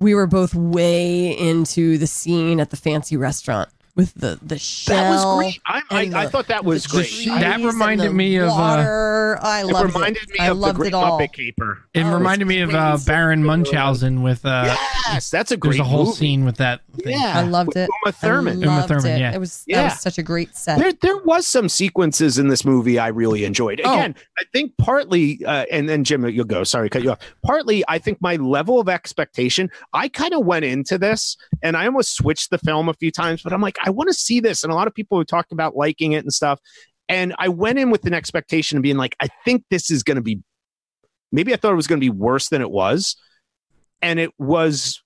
We were both way into the scene at the fancy restaurant with the the shell. that was great. I, and I, I thought that was great. That reminded me of, uh, water. I it loved reminded it. me I of the loved Great it. Muppet Caper. It Oh, reminded it's me of uh. Baron Munchausen with uh. Yes, that's a great. There's great a whole movie. scene with that. Thing. Yeah, I loved it. Uma Thurman. Uma Thurman, it. yeah. It was that Yeah. was such a great set. There, there was some sequences in this movie I really enjoyed. Oh. Again, I think partly, uh, and then Jim, you'll go. Sorry, cut you off. Partly, I think my level of expectation. I kind of went into this, and I almost switched the film a few times, but I'm like, I want to see this, and a lot of people who talked about liking it and stuff. And I went in with an expectation of being like, I think this is going to be. Maybe I thought it was going to be worse than it was, and it was.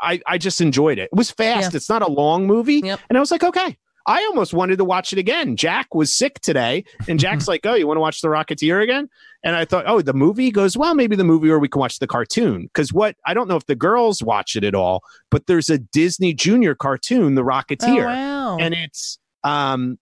I I just enjoyed it. It was fast. Yeah. It's not a long movie, Yep. and I was like, okay. I almost wanted to watch it again. Jack was sick today, and Jack's like, "Oh, you want to watch The Rocketeer again?" And I thought, "Oh, the movie He goes well, maybe the movie, or we can watch the cartoon." Because what I don't know if the girls watch it at all, but there's a Disney Junior cartoon, The oh Rocketeer, wow. and it's um,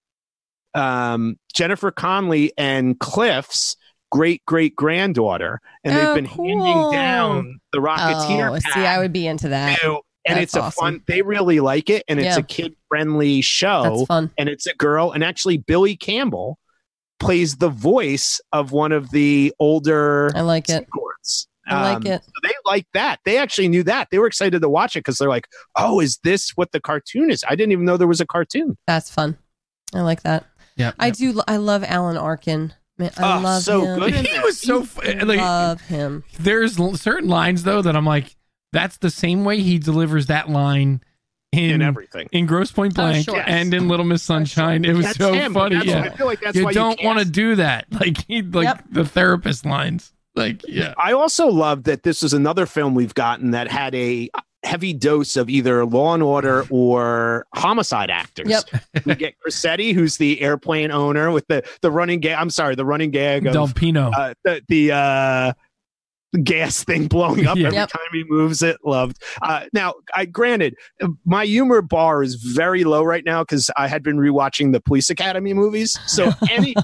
um, Jennifer Connelly and Cliff's great great granddaughter, and they've Oh, been cool. handing down the Rocketeer. oh, see, I would be into that. too, and That's it's a awesome. fun. They really like it, and it's Yeah. a kid friendly show That's fun. and it's a girl and actually billy campbell plays the voice of one of the older I like it. Secords. I like Um, it. so they like that they actually knew that they were excited to watch it because they're like oh is this what the cartoon is i didn't even know there was a cartoon That's fun. I like that. Yeah. I do. I love Alan Arkin. Man, I Oh, love so him. good in He was so fu- like. love him. there's l- certain lines though that I'm like, that's the same way he delivers that line in in everything in Grosse Pointe Oh, Blank sure. and in Little Miss Sunshine. It was That's so him. funny. Yeah, i feel like that's you why don't want to do that. Like he, like Yep. the therapist lines. Like yeah, i also love that this is another film we've gotten that had a heavy dose of either law and order or homicide actors Yep. we get Crosetti, who's the airplane owner with the the running gag i'm sorry the running gag of Del Pino. uh, the the uh, gas thing blowing up Yeah. every time he moves it. Loved. Uh, now, I granted, my humor bar is very low right now because I had been rewatching the Police Academy movies. So anything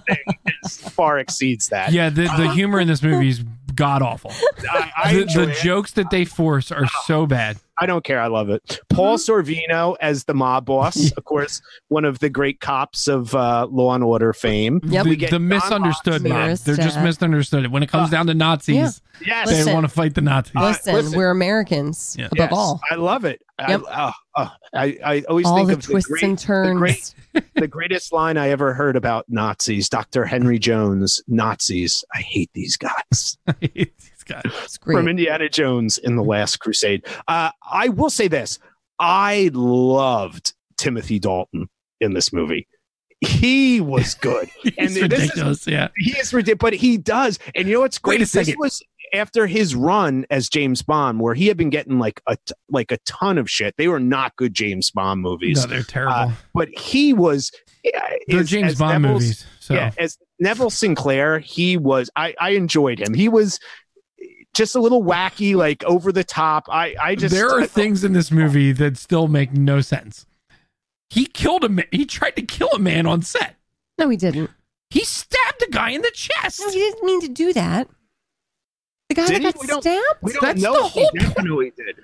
is, far exceeds that. yeah, the the humor in this movie is god awful. I, I, The, the jokes that they force are so bad. I don't care. I love it. Paul Sorvino as the mob boss, of course, one of the great cops of uh, Law and Order fame. Yep. The, We get the misunderstood Moxley. mob. They're just Misunderstood. misunderstood. When it comes down to Nazis, Yes. they Listen. want to fight the Nazis. Uh, Listen, listen. we're Americans Yeah. above Yes, all. I love it. Yep. I, uh, uh, I, I always All think the of twists the great, and turns. great- the greatest line I ever heard about Nazis, Dr. Henry Jones, Nazis. I hate these guys These. It's great. from Indiana Jones in The Last Crusade. Uh, I will say this I loved Timothy Dalton in this movie. He was good. It's And this is- ridiculous. yeah. he is ridiculous, but he does. And you know what's great? Wait a second. This was after his run as James Bond, where he had been getting like a t- like a ton of shit. They were not good James Bond movies, No, they're terrible. Uh, but he was. they're as- James as Bond Neville's- movies. So Yeah, as Neville Sinclair, he was. I I enjoyed him. He was just a little wacky, like over the top. I I just there are I- things in this movie that still make no sense. He killed a man. He tried to kill a man on set. No, he didn't. He stabbed a guy in the chest. No, he didn't mean to do that. The guy Did he? that got We don't- stabbed? We don't That's know the if he whole definitely did.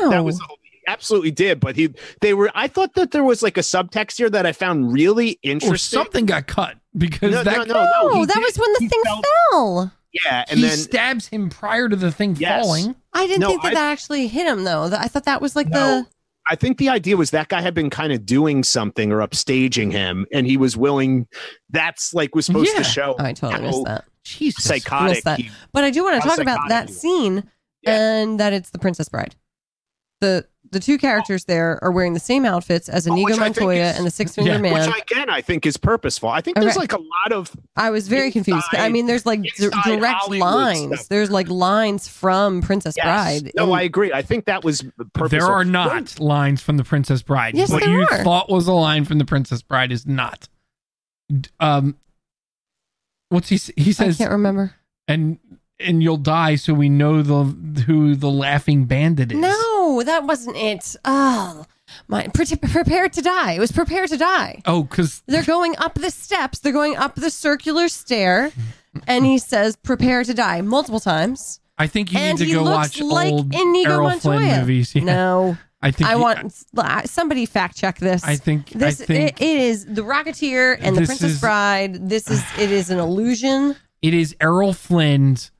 no. That was the whole, he absolutely did. But he they were. I thought that there was like a subtext here that I found really or interesting. something got cut because No, that no, no, no. no, he that did- was when the he thing felt- fell. Yeah, and he then stabs him prior to the thing Yes. falling. I didn't No, think that I- that actually hit him though. That- I thought that was like No. the I think the idea was that guy had been kind of doing something or upstaging him, and he was willing. That's like was supposed Yeah. to show Oh, I totally missed that. Jesus. psychotic. Missed that. he- But I do want to talk about that scene Yeah. and that it's the Princess Bride. The the two characters there are wearing the same outfits as Oh, Inigo which I think Montoya is- and the Six Finger Yeah. Man. which again I think is purposeful. I think there's Okay. like a lot of I was very confused. I mean, there's like d- direct Hollywood lines. stuff. There's like lines from Princess yes. Bride. No, And- I agree. I think that was purposeful. There are not lines from the Princess Bride. Yes, what there you are. thought was a line from the Princess Bride is not. D- Um, what's he? s- He says I can't remember. and and you'll die, so we know the who the laughing bandit is. No, Oh, that wasn't it. Oh, my pre- prepare to die. It was prepare to die. Oh, because They're going up the steps. They're going up the circular stair, and he says, "Prepare to die" multiple times. I think you and need to he go looks watch like old Inigo Errol Montoya. Flynn movies. Yeah. No, I think I you- want somebody fact check this. I think. this I think it, it is the Rocketeer and the Princess is- Bride. This is it is an illusion. it is Errol Flynn's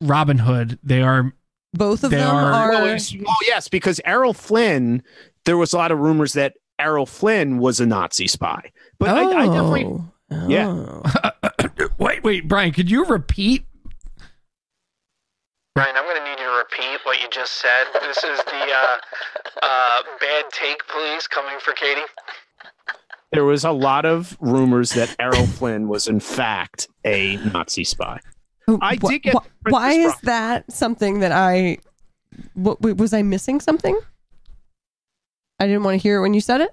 Robin Hood. They are. Both of They them are- are. Well, it's- yes, because Errol Flynn. There was a lot of rumors that Errol Flynn was a Nazi spy, but I, I definitely Oh. Yeah. Oh. wait, wait, Brian, could you repeat? Brian, I'm going to need you to repeat what you just said. This is the uh, uh, bad take, please, coming for Katie. there was a lot of rumors that Errol Flynn was in fact a Nazi spy. Oh, I Wh- did get wh- why is that something that I what, was I missing something? I didn't want to hear it when you said it.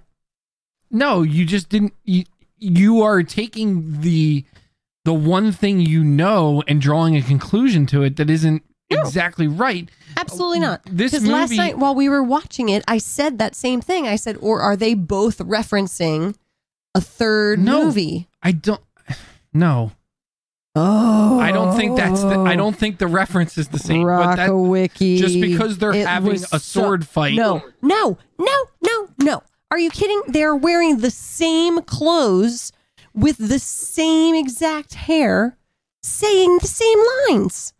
No, you just didn't. You, you are taking the the one thing you know and drawing a conclusion to it that isn't No. exactly right. Absolutely not. Uh, this Because last night while we were watching it, I said that same thing. I said, or are they both referencing a third No. movie? I don't. No, Oh, I don't think that's. The, I don't think the reference is the same. But that, Rockawiki. just because they're It having was a so- sword fight. No, no, no, no, no. Are you kidding? They're wearing the same clothes with the same exact hair, saying the same lines.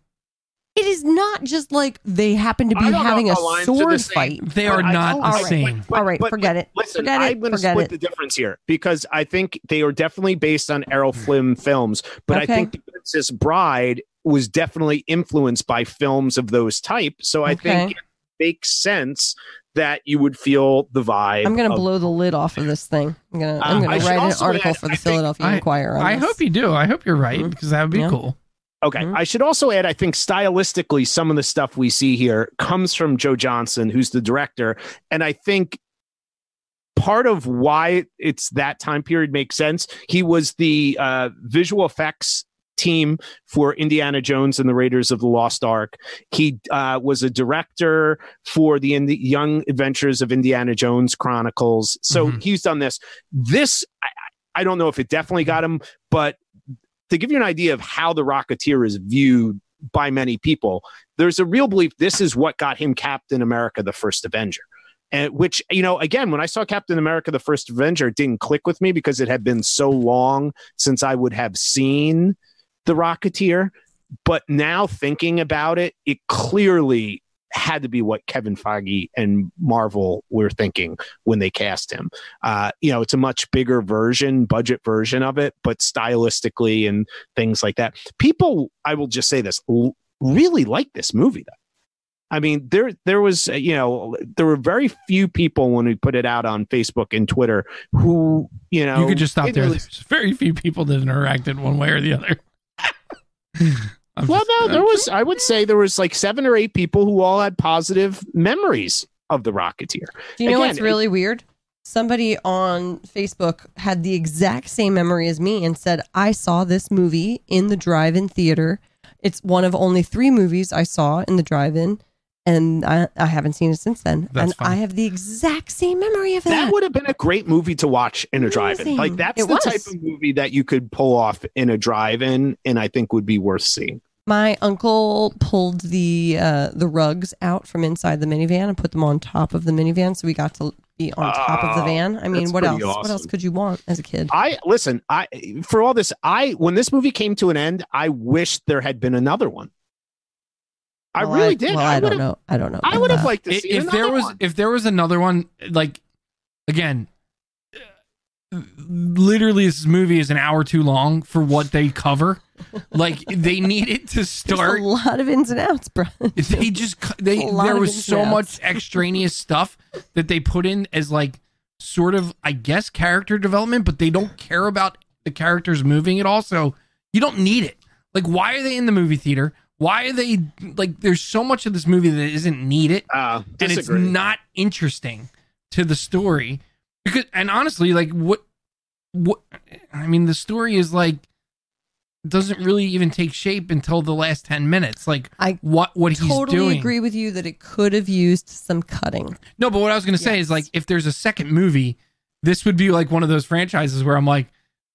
It is not just like they happen to be I don't know having a if the lines are the sword fight. they are not don't- the All right. same. But- All right, but- forget it. Listen, forget. I'm going to split it. the difference here because I think they are definitely based on Errol Flynn films, but I think The Princess Bride was definitely influenced by films of those type. So I Okay. think it makes sense that you would feel the vibe. I'm gonna of- blow the lid off of this thing. I'm gonna I'm Uh, gonna write an article add- for the I Philadelphia I- Inquirer. On I hope you do. I hope you're right Mhm. because that would be Yeah. cool. Okay. Mhm. I should also add, I think stylistically, some of the stuff we see here comes from Joe Johnston, who's the director. And I think part of why it's that time period makes sense. He was the uh, visual effects team for Indiana Jones and the Raiders of the Lost Ark. He uh, was a director for the Indi- Young Adventures of Indiana Jones Chronicles. So Mhm. he's done this. This, I, I don't know if it definitely got him, but to give you an idea of how the Rocketeer is viewed by many people, there's a real belief this is what got him Captain America, the first Avenger. And which, you know, again, when I saw Captain America, the first Avenger, it didn't click with me because it had been so long since I would have seen the Rocketeer. But now thinking about it, it clearly had to be what Kevin Feige and Marvel were thinking when they cast him. Uh, you know, it's a much bigger version, budget version of it, but stylistically and things like that. People, I will just say this, l- really like this movie though. I mean, there there was, uh, you know, there were very few people when we put it out on Facebook and Twitter who, you know, you could just stop there. really- There's very few people that interacted one way or the other. I'm Well, just- no, there was. I would say there was like seven or eight people who all had positive memories of the Rocketeer. Do you know Again, what's really weird? Somebody on Facebook had the exact same memory as me and said, I saw this movie in the drive in theater. It's one of only three movies I saw in the drive in, and I, I haven't seen it since then. That's and fine. I have the exact same memory of that. That would have been a great movie to watch in a drive-in. Like that's It the was. type of movie that you could pull off in a drive-in, and I think would be worth seeing. My uncle pulled the uh, the rugs out from inside the minivan and put them on top of the minivan, so we got to be on top of the Oh, van. I mean, what else? pretty What else could you want as a kid? I listen. I for all this, I when this movie came to an end, I wish there had been another one. I Well, really did. Well, I, I, don't know. I don't know. I would have liked to I- see if there was one. if there was another one like again literally this movie is an hour too long for what they cover like they needed to There's start a lot of ins and outs, bro. they just cu- they there was so much extraneous stuff that they put in as like sort of i guess character development but they don't care about the characters moving at all so you don't need it like why are they in the movie theater why are they like there's so much of this movie that isn't needed uh, and it's not interesting to the story because and honestly like what what i mean the story is like doesn't really even take shape until the last 10 minutes like I what what he's doing. I totally doing agree with you that it could have used some cutting. no but what i was going to say is like if there's a second movie this would be like one of those franchises where i'm like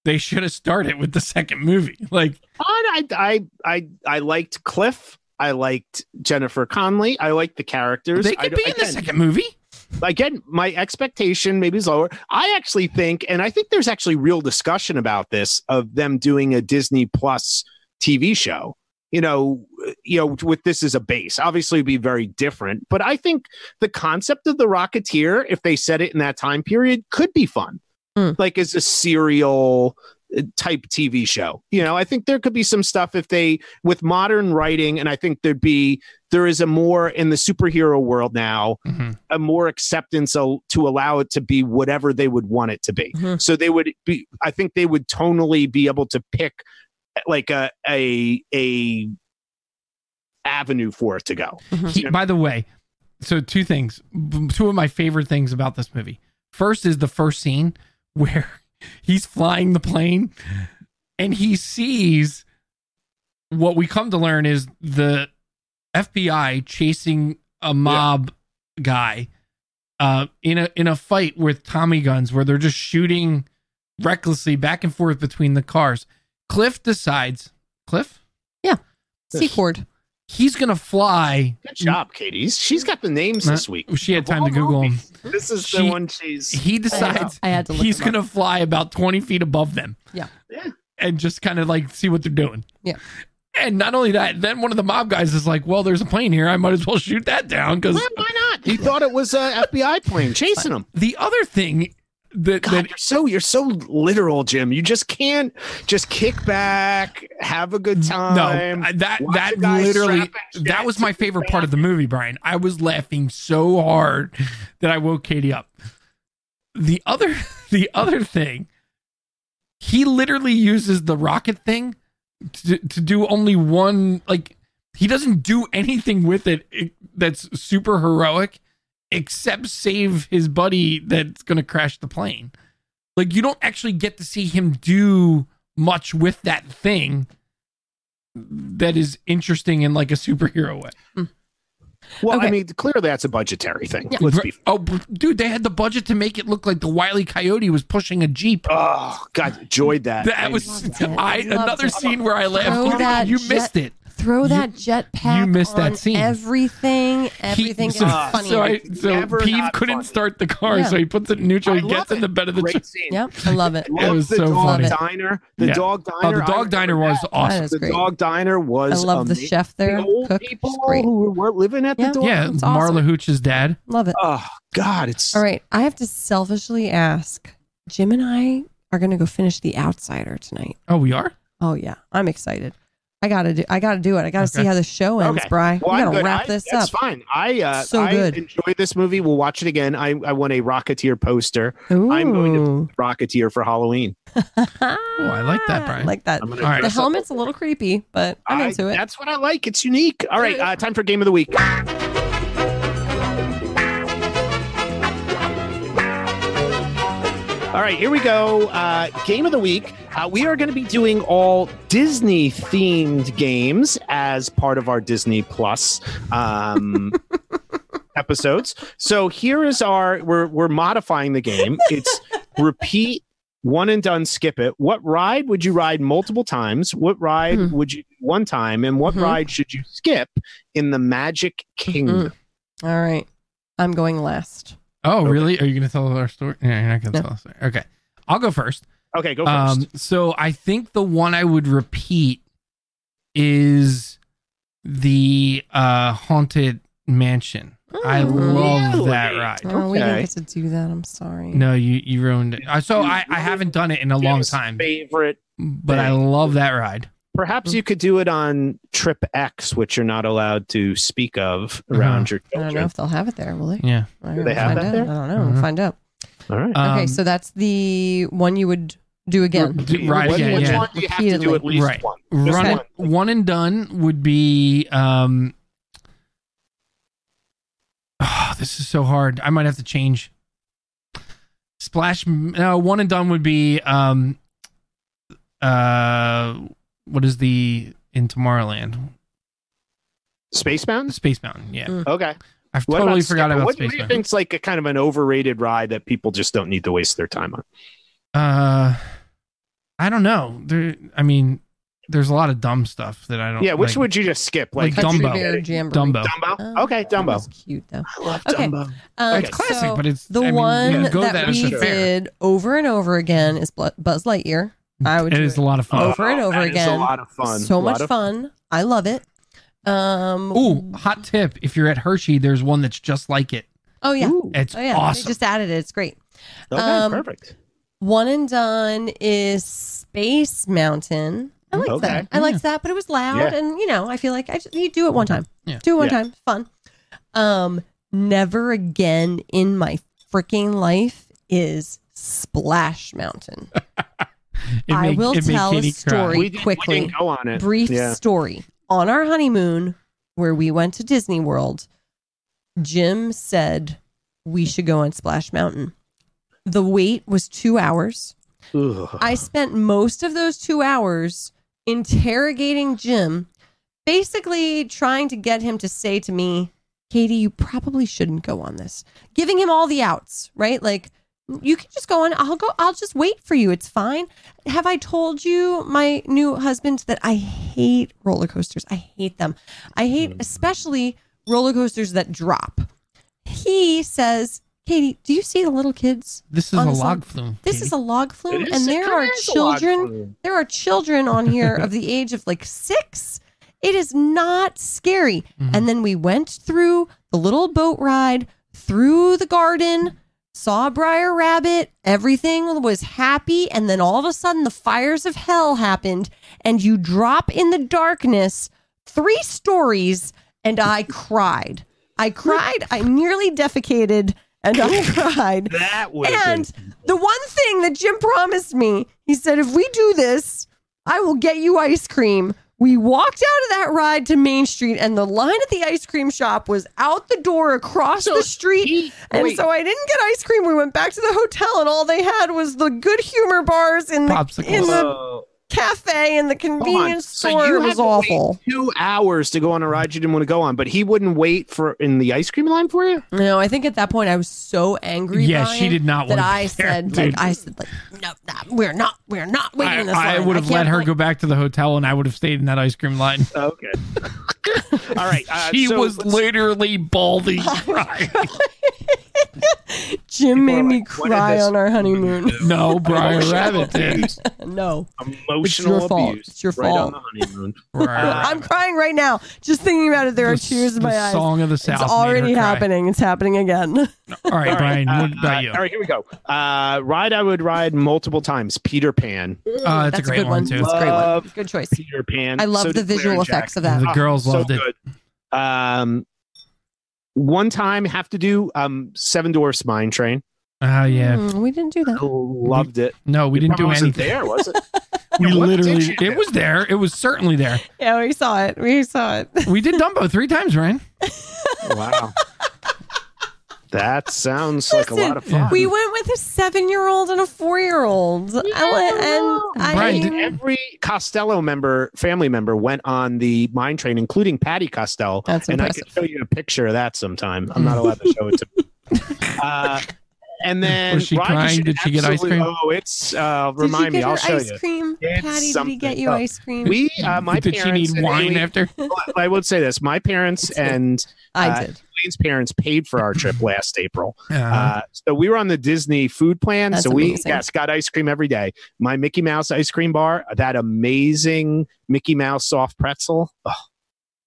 they should have started with the second movie like I, I I I liked Cliff. I liked Jennifer Connelly. I liked the characters. they could be in the second movie again, my expectation maybe is lower. I actually think, and I think there's actually real discussion about this of them doing a Disney Plus TV show. You know, you know, with this as a base, obviously be very different. But I think the concept of the Rocketeer, if they set it in that time period, could be fun. Hmm. Like as a serial uh, type TV show. You know, I think there could be some stuff if they with modern writing, and I think there'd be there is a more in the superhero world now Mhm. a more acceptance al- to allow it to be whatever they would want it to be. Mhm. So they would be. I think they would tonally be able to pick like a a a avenue for it to go. He, by the way, so two things. Two of my favorite things about this movie. First is the first scene where he's flying the plane and he sees what we come to learn is the FBI chasing a mob guy uh, in a in a fight with Tommy guns where they're just shooting recklessly back and forth between the cars. Cliff decides, Cliff, Yeah. Secord. He's gonna fly Good job, Katie. She's got the names this week. She had time to Google them. This is She- the one she's. He decides I had to look he's gonna fly about 20 feet above them. Yeah. Yeah. And just kind of like see what they're doing. Yeah. And not only that, then one of the mob guys is like, "Well, there's a plane here. I might as well shoot that down." Because Well, why not? He thought it was a FBI plane chasing him. the other thing that, God, that you're so you're so literal, Jim. You just can't just kick back, have a good time. no, that that literally that was my favorite part of the movie, Brian. I was laughing so hard that I woke Katie up. The other the other thing, he literally uses the rocket thing to, to do only one like he doesn't do anything with it that's super heroic except save his buddy that's going to crash the plane. Like you don't actually get to see him do much with that thing that is interesting in like a superhero way. Well, I mean, clearly that's a budgetary thing. Yeah. Let's be. Oh, dude, they had the budget to make it look like the Wily Coyote was pushing a jeep. Oh God, enjoyed that. That I- was. I another it. scene where I laughed. Throw You- that you missed it. Throw that jetpack. you missed that on scene. Everything. He- Everything so, is Ah, funny. so, I, so Never Peeve not couldn't funny. start the car, Yeah. so he puts it in neutral. I He love gets in it. the bed of the Great truck. scene. yep, I love it. Love was the so dog funny. diner. The Yeah. dog Oh, diner. the I dog diner remember was that. awesome. That is The great. dog diner was. I was. love the amazing. chef there. The old Cook. people great. who were living at the Yeah. door. Yeah, That's awesome. Marla Hooch's dad. Love it. Oh God, it's All right, I have to selfishly ask. Jim and I are going to go finish The Outsider tonight. Oh, we are. Oh yeah, I'm excited. I gotta do. I gotta do it. I gotta Okay. see how the show ends, Okay. Bry. Well, we I'm gotta good. wrap I- this that's up. fine. I uh, So I good. enjoyed this movie. We'll watch it again. I, I want a Rocketeer poster. Ooh. I'm going to- Ooh. Rocketeer for Halloween. Oh, I like that, Brian. like that. I'm All right. The dress up helmet's a little creepy, but I'm I- into it. That's what I like. It's unique. All right, uh, time for game of the week. All right, here we go. Uh, game of the week. Uh, we are going to be doing all Disney themed games as part of our Disney Plus um, episodes. So here is our. We're we're modifying the game. It's repeat one and done. Skip it. What ride would you ride multiple times? What ride Hmm. would you one time? And what Mhm. ride should you skip in the Magic Kingdom? All right. I'm going last. Oh, Okay. really? Are you going to tell our story? Yeah, you're not going to No. tell us. Okay. I'll go first. Okay, go first. Um, so I think the one I would repeat is the uh, Haunted Mansion. I Mm. love Really? that ride. Oh, we didn't Okay. get to do that. I'm sorry. No, you you ruined it. Uh, so I, I haven't done it in a long time, Favorite. but I love that ride. Perhaps you could do it on Trip X, which you're not allowed to speak of around your children. I don't know if they'll have it there, will they? Yeah. I Do they have find that out. there? I don't know. We'll Mhm. find out. All right. Um, okay, so that's the one you would do again. Do- right Which, again, which yeah. one do you have to do Repeatedly. at least Right. one? Run Just Okay. one. one and done would be um oh, this is so hard. I might have to change. Splash no, one and done would be um uh what is the in Tomorrowland? Space Mountain? Space Mountain. Yeah. Mm. Okay. I've What totally about forgot Skipper? about what, Space what do you Mountain. think's like a kind of an overrated ride that people just don't need to waste their time on? Uh I don't know. There I mean there's a lot of dumb stuff that I don't Yeah, which like, would you just skip? Like, Like Country Dumbo. Dumbo. Dumbo? Oh, okay, Dumbo. was cute though. I love Okay. Dumbo. Um, It's classic, so but it's the I mean, one you go that, that we it's did over and over again is Buzz Lightyear. I would It do is it a lot of fun. over and over that is again. a lot of fun. So much of- fun. I love it. Um, Ooh, hot tip. If you're at Hershey, there's one that's just like it. oh yeah, Ooh, It's oh yeah. awesome. They just added it. It's great. okay, um, perfect. One and done is Space Mountain. I like Okay. that. I liked that, but it was loud, Yeah. and you know, I feel like I just you do it one time. Yeah. Do it one Yeah. time. Fun. Um, never again in my freaking life is Splash Mountain. It I made- will it tell a Katie cry. story. We, did, quickly. we didn't go on it. Brief Yeah. story. On our honeymoon, where we went to Disney World, Jim said we should go on Splash Mountain. The wait was two hours. Ugh. I spent most of those two hours interrogating Jim, basically trying to get him to say to me, Katie, you probably shouldn't go on this. Giving him all the outs, right? Like, you can just go on. I'll go. I'll just wait for you. It's fine. Have I told you, my new husband, that I hate roller coasters? I hate them. I hate especially roller coasters that drop. He says, Katie, do you see the little kids? This is a log side. flume. This Katie. is a log flume, and there are is a log children. There are children on here of the age of like six. It is not scary. Mhm. And then we went through the little boat ride through the garden, saw Briar Rabbit. Everything was happy. And then all of a sudden, the fires of hell happened, and you drop in the darkness three stories, and I cried. I cried. I nearly defecated, and I cried. That would And the one thing that Jim promised me, he said, if we do this, I will get you ice cream. We walked out of that ride to Main Street, and the line at the ice cream shop was out the door across So the street. he- and wait. so I didn't get ice cream. We went back to the hotel, and all they had was the good humor bars in the, Popsicles. in the. Cafe and the Hold on. convenience So store. you it had was to wait awful. Two hours to go on a ride you didn't want to go on, but he wouldn't wait for in the ice cream line for you. No, I think at that point I was so angry. Yeah, Brian, she did not that want I be there, said, like. I said, like, no, no, we're not, we're not waiting in this I, I line. would have let her wait." go back to the hotel, and I would have stayed in that ice cream line. Okay. All right. Uh, she so was let's- literally balding. crying. Jim made People are me like, cry on our honeymoon. no, Brian Rabbit did. no, Emotional your fault. abuse. It's your right fault. on the honeymoon. Brian I'm crying right now. Just thinking about it, there are The- tears in the my eyes. Song of the South. it's made her already cry. happening. It's happening again. All right, All right, Brian. uh, what about uh, all right, here we go. Uh, ride I would ride multiple times. Peter Pan. Uh, that's, a great good one, too. That's a great one. Good choice. Peter Pan. I love So the visual effects of that. The girls loved it. Um, one time have to do um Seven Dwarfs Mine Train. Oh yeah. Mm, we didn't do that. Loved it. No, we It didn't do probably wasn't anything. There was it? We Yeah, literally. you do? It was there. It was certainly there. Yeah, we saw it. We saw it. We did Dumbo three times, Ryan. Wow. That sounds like a lot of fun. We went with a seven-year-old and a four-year-old, and I Brian, every Costello member, family member, went on the mine train, including Patty Costello. That's and I impressive. could show you a picture of that sometime. I'm not allowed to show it to. Uh, and then Was she Roger crying? Did she get ice cream? Oh, it's uh, remind me. I'll her show ice you. cream? It's Patty, did he get you Oh, ice cream? We, uh, my did she parents. need wine Aileen- after? I would say this: my parents and I uh, did. Elaine's parents paid for our trip last April. Yeah. Uh, so we were on the Disney food plan. That's so we amazing. yes got ice cream every day. My Mickey Mouse ice cream bar, that amazing Mickey Mouse soft pretzel. Oh,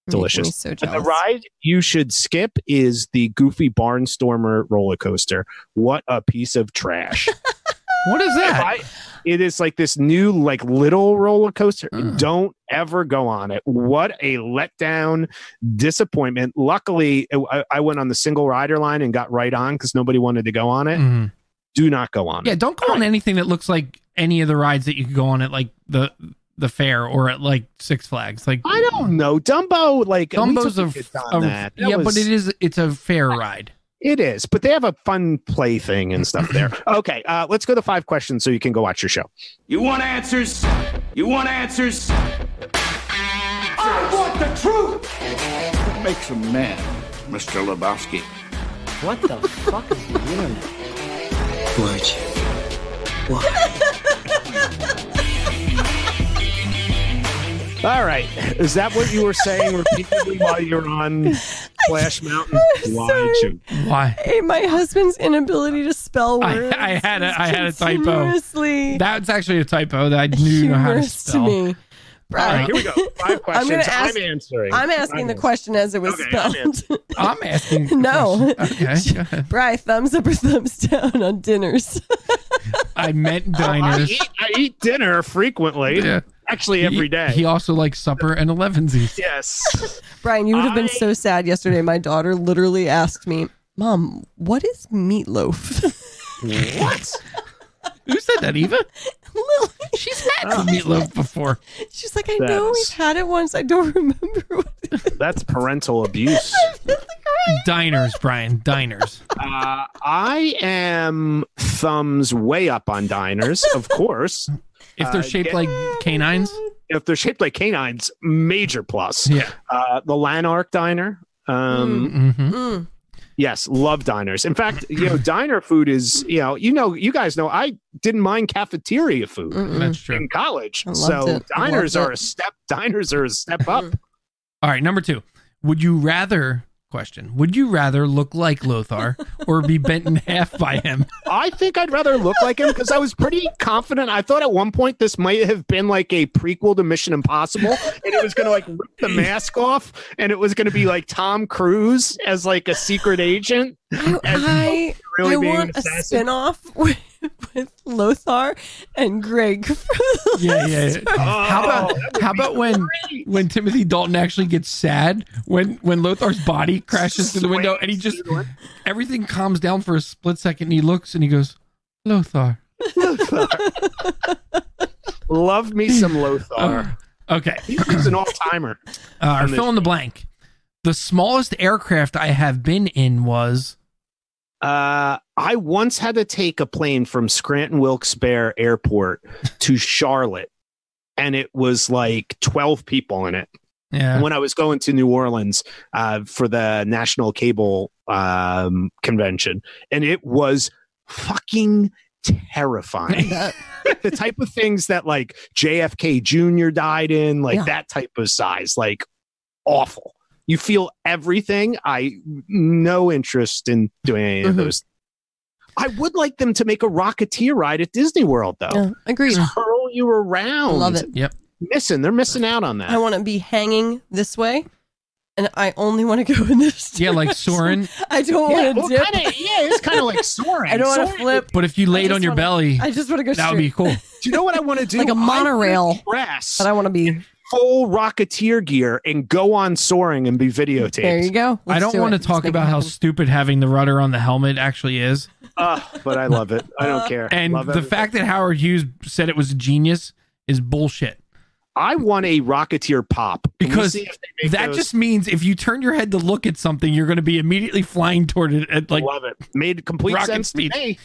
delicious. so but the ride you should skip is the Goofy Barnstormer roller coaster. What a piece of trash! what is that? I- it is like this new like little roller coaster. Mm. Don't ever go on it. What a letdown, disappointment. Luckily, I, I went on the single rider line and got right on because nobody wanted to go on it. Mhm. Do not go on it. Yeah, it. don't go on anything that looks like any of the rides that you could go on at like the the fair or at like Six Flags. Like I don't know. Dumbo, like Dumbo's a, a- that. That yeah, but it is it's a fair ride. It is, but they have a fun play thing and stuff there. Okay, uh, let's go to five questions so you can go watch your show. You want answers? You want answers? I want the truth! What makes a man, Mr. Lebowski? What the fuck is the internet? Would All right, is that what you were saying repeatedly while you're on Splash Mountain? Why'd? Why? Hey, my husband's inability to spell words. I had a I had a typo. That's actually a typo that I knew how to spell. to me. All right, here we go. Five questions. I'm, gonna ask- answering. I'm asking the I'm question as it was Okay, spelled. I'm asking. No. question. Okay. go ahead. Brian, thumbs up or thumbs down on dinners? I meant I eat, I eat dinner frequently. Yeah. Actually, every He- day. He also likes supper and elevensies. yes. Brian, you would have been I- so sad yesterday. My daughter literally asked me, Mom, what is meatloaf? what? Who said that, Eva? Lily. She's had some meatloaf before. She's like, I know That's- we've had it once. I don't remember what it is. That's parental abuse. Diners, Brian. Diners. Uh, I am thumbs way up on diners, of course. If they're Uh, shaped get- like canines. If they're shaped like canines, major plus. Yeah. Uh, the Lanark Diner. Um, hmm Mm. Yes, love diners. In fact, you know, diner food is, you know, you know, you guys know I didn't mind cafeteria food Mm-mm. That's true. in college. So it. Diners are it. a step diners are a step up. All right, number two. Would you rather question? Would you rather look like Lothar or be bent in half by him? I think I'd rather look like him because I was pretty confident. I thought at one point this might have been like a prequel to Mission Impossible, and it was going to like rip the mask off, and it was going to be like Tom Cruise as like a secret agent. I, I, really I being want a assassin. spin-off with, with Lothar and Greg. from Yeah, yeah. yeah. one. How Oh, about how about when great. when Timothy Dalton actually gets sad when when Lothar's body crashes through the window and he just everything calms down for a split second and he looks and he goes Lothar. Love me some Lothar. Okay. He's an all timer. Uh, fill in the blank. The smallest aircraft I have been in was Uh, I once had to take a plane from Scranton Wilkes-Barre Airport to Charlotte, and it was like twelve people in it. yeah. when I was going to New Orleans uh, for the National Cable um, Convention, and it was fucking terrifying. the type of things that like JFK Jr. died in, like Yeah. that type of size, like awful. You feel everything. I no interest in doing any of Mhm. those. I would like them to make a Rocketeer ride at Disney World, though. Yeah, agreed. Just hurl you around. Love it. Yep. Missing, they're missing out on that. I want to be hanging this way, and I only want to go in this. Yeah, like direction. Soarin'. I don't Yeah, want to well, dip. kinda- yeah, it's kind of like soaring. I don't want to flip. But if you laid just on your wanna- belly, I just want to go that would be cool. Do you know what I want to do? Like a wanna monorail. Dress But I want to be. Full Rocketeer gear and go on soaring and be videotaped. There you go. I Let's don't do want it. to talk Let's about how stupid having the rudder on the helmet actually is. Ah, but I love it. I don't care. And love the everything. fact that Howard Hughes said it was a genius is bullshit. I want a Rocketeer pop Can Because see if they make that those? just means if you turn your head to look at something, you're going to be immediately flying toward it at like love it. Made complete rocket sense speed. to me.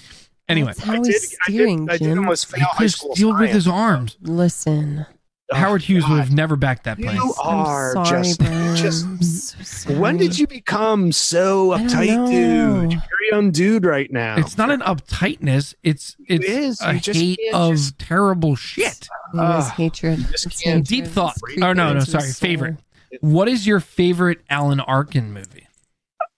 Anyway, That's how I he's did, I steering, did, I did Jim. almost fail high because school steal with his arms. Listen, Oh Howard Hughes would have never backed that plane. You I'm are sorry, just, Brian. just. I'm so sorry. When did you become so uptight, dude? You're very young dude right now. It's not an uptightness. It's it's is. a just hate of just- terrible shit. Uh, it is hatred. just It's can't- hatred. Deep It's thought. Oh no, no, into sorry. Favorite. What is your favorite Alan Arkin movie?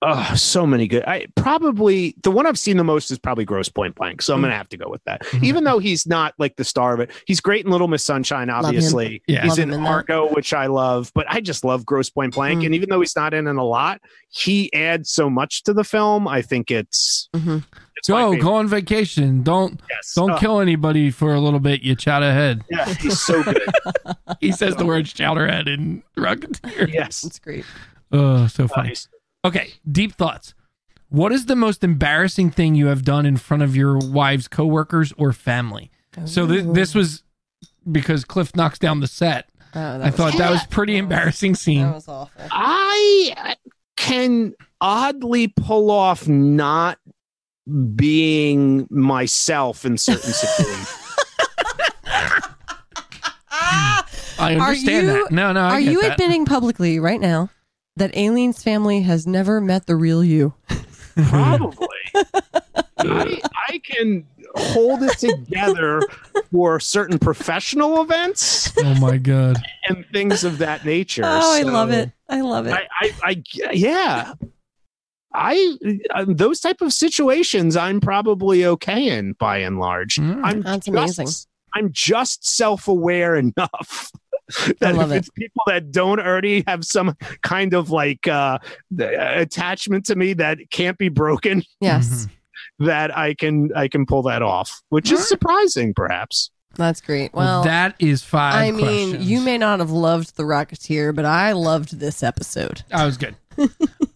Oh, so many good. I probably the one I've seen the most is probably Grosse Pointe Blank. So I'm gonna have to go with that. Mhm. Even though he's not like the star of it, he's great in Little Miss Sunshine. Obviously, Yeah. he's Love in him in that. Which I love. But I just love Grosse Pointe Blank, Mm. and even though he's not in it a lot, he adds so much to the film. I think it's Mhm. it's Go, go on vacation. Don't Yes. don't Oh, kill anybody for a little bit. You chat ahead. Yeah, he's so good. He says the word chowderhead in Rocketeer. yes. It's great. Oh, so Oh, funny. he's- Okay, deep thoughts. What is the most embarrassing thing you have done in front of your wife's coworkers or family? So th- this was because Cliff knocks down the set. Oh, that I was thought that was pretty embarrassing scene. That was awful. I can oddly pull off not being myself in certain situations. I understand you- that. No, no, I Are get you that. admitting publicly right now that Aileen's family has never met the real you? Probably. I, I can hold it together for certain professional events oh my god. and things of that nature. Oh, I love it. I love it. I, I, I, yeah. I uh, those type of situations I'm probably okay in by and large. Mm. I'm That's just- amazing. I'm just self-aware enough that love if it. it's people that don't already have some kind of like uh, attachment to me that can't be broken, yes, that I can I can pull that off, which is surprising, perhaps. that's great. Well, Well, that is five. I mean, questions. you may not have loved The Rocketeer, but I loved this episode. I was good.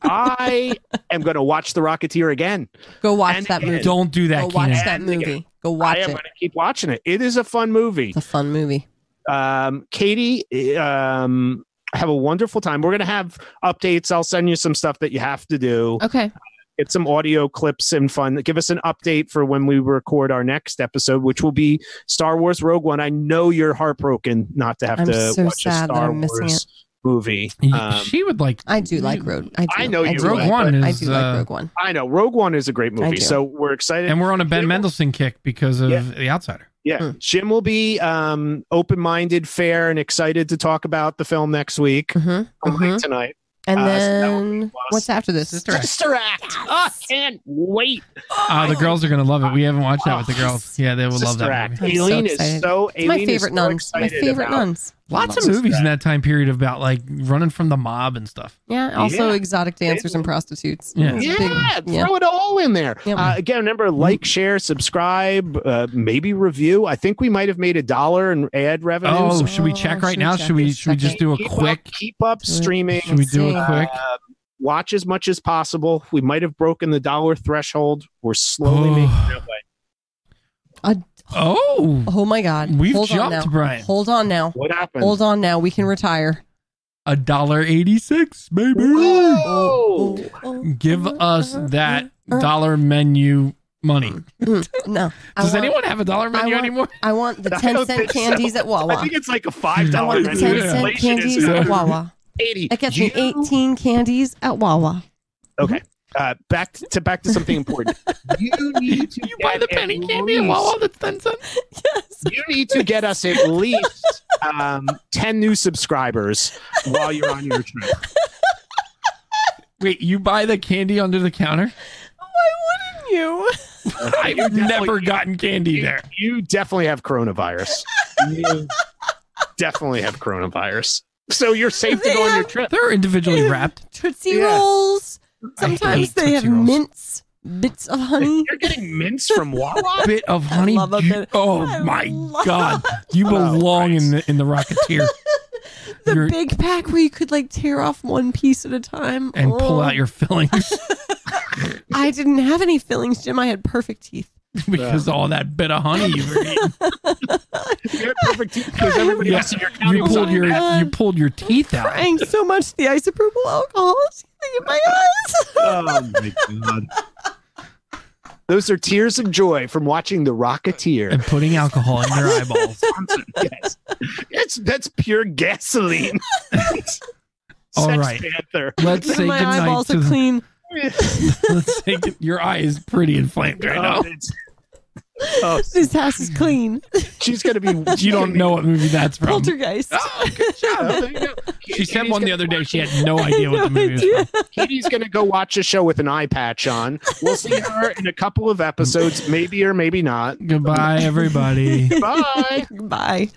I am going to watch The Rocketeer again. Go watch And that again. movie. Don't do that, Go watch Keenan. that And again. movie. Go watch I am it. going to keep watching it. It is a fun movie. It's a fun movie. Um, Katie, um, have a wonderful time. We're gonna have updates. I'll send you some stuff that you have to do. Okay. Get some audio clips and fun. Give us an update for when we record our next episode, which will be Star Wars Rogue One. I know you're heartbroken not to have I'm to so watch a sad that Star I'm missing Wars movie. Um, she would like. I do like Rogue. I, do. I know you do Rogue like, One I do uh, like Rogue One. I know Rogue One is a great movie, so we're excited. and we're on a Ben Mendelsohn kick because of Yeah. The Outsider. Yeah, Mm. Jim will be um, open-minded, fair, and excited to talk about the film next week. hmm Unlike hmm tonight. And Uh, so that will be then plus. what's after this? Sister Act. Sister Act. Oh, can't wait. Uh, the girls are gonna love it. We haven't watched that with the girls. Yeah, they will love Sister that Act. movie. I'm so is so. It's my Aileen is favorite so nuns. My favorite about- nuns. Lots of Sister movies in that time period about like running from the mob and stuff. Yeah. Also Yeah. exotic dancers and prostitutes. Yeah. It's a Yeah, big- yeah. throw it all in there. Yep. Uh, again, remember like, share, subscribe, uh, maybe review. I think we might have made a dollar in ad revenue. Oh, so should we Oh, check should right we now? check Should we this should we just do a keep quick? Up, keep up Do it. streaming. Should we do see. a quick? Uh, watch as much as possible. We might have broken the dollar threshold. We're slowly Oh. making that way. Oh, Oh my God. We've Hold on jumped, now. Brian. Hold on now. What happened? Hold on now. We can retire. a dollar eighty six, baby. Whoa! Give us that dollar menu money. Mm, no. I Does want- anyone have a dollar menu want- anymore? I want the I 10 don't cent think so. candies at Wawa. I Wawa. think it's like a five I dollar want the menu. 10 Yeah. cent Inflation is candies at Wawa. eighty. That gets Do me 18 candies at Wawa. Okay. Uh, back to back to something important. You need to You buy the penny candy at least- Wawa that's ten cents. Yes. You need to get us at least um, ten new subscribers while you're on your trip. Wait, you buy the candy under the counter? Why wouldn't you? I've never gotten candy You, there. you definitely have coronavirus. You definitely have coronavirus. So you're safe to go on your trip. They're individually wrapped. Tootsie Yeah. Rolls. I Sometimes they have Rolls. mints, bits of honey. You're getting mints from Wawa. Bit of honey. love a bit- oh I my love- god, you Oh, belong in the in the Rocketeer the You're- big pack where you could like tear off one piece at a time. and pull Oh. out your fillings. I didn't have any fillings, Jim. I had perfect teeth. because of all that bit of honey you were eating. You had perfect teeth because everybody else in your county you was pulled on your that. you pulled your teeth out. Crying so much the isopropyl alcohol is in my eyes. Oh my god. Those are tears of joy from watching The Rocketeer. and putting alcohol in their eyeballs. yes. It's that's pure gasoline. All Sex right. Panther. Let's say my goodnight eyeballs to are the, clean. let's say your eye is pretty inflamed right Oh, now. It's- oh, This house is clean. she's gonna be. You don't know what movie that's from. Poltergeist. Oh, good job. There you go. She said Katie's one the gonna other day. She had no idea what the movie was idea. from. Katie's gonna go watch a show with an eye patch on. We'll see her in a couple of episodes, maybe or maybe not. Goodbye, everybody. Bye. Bye.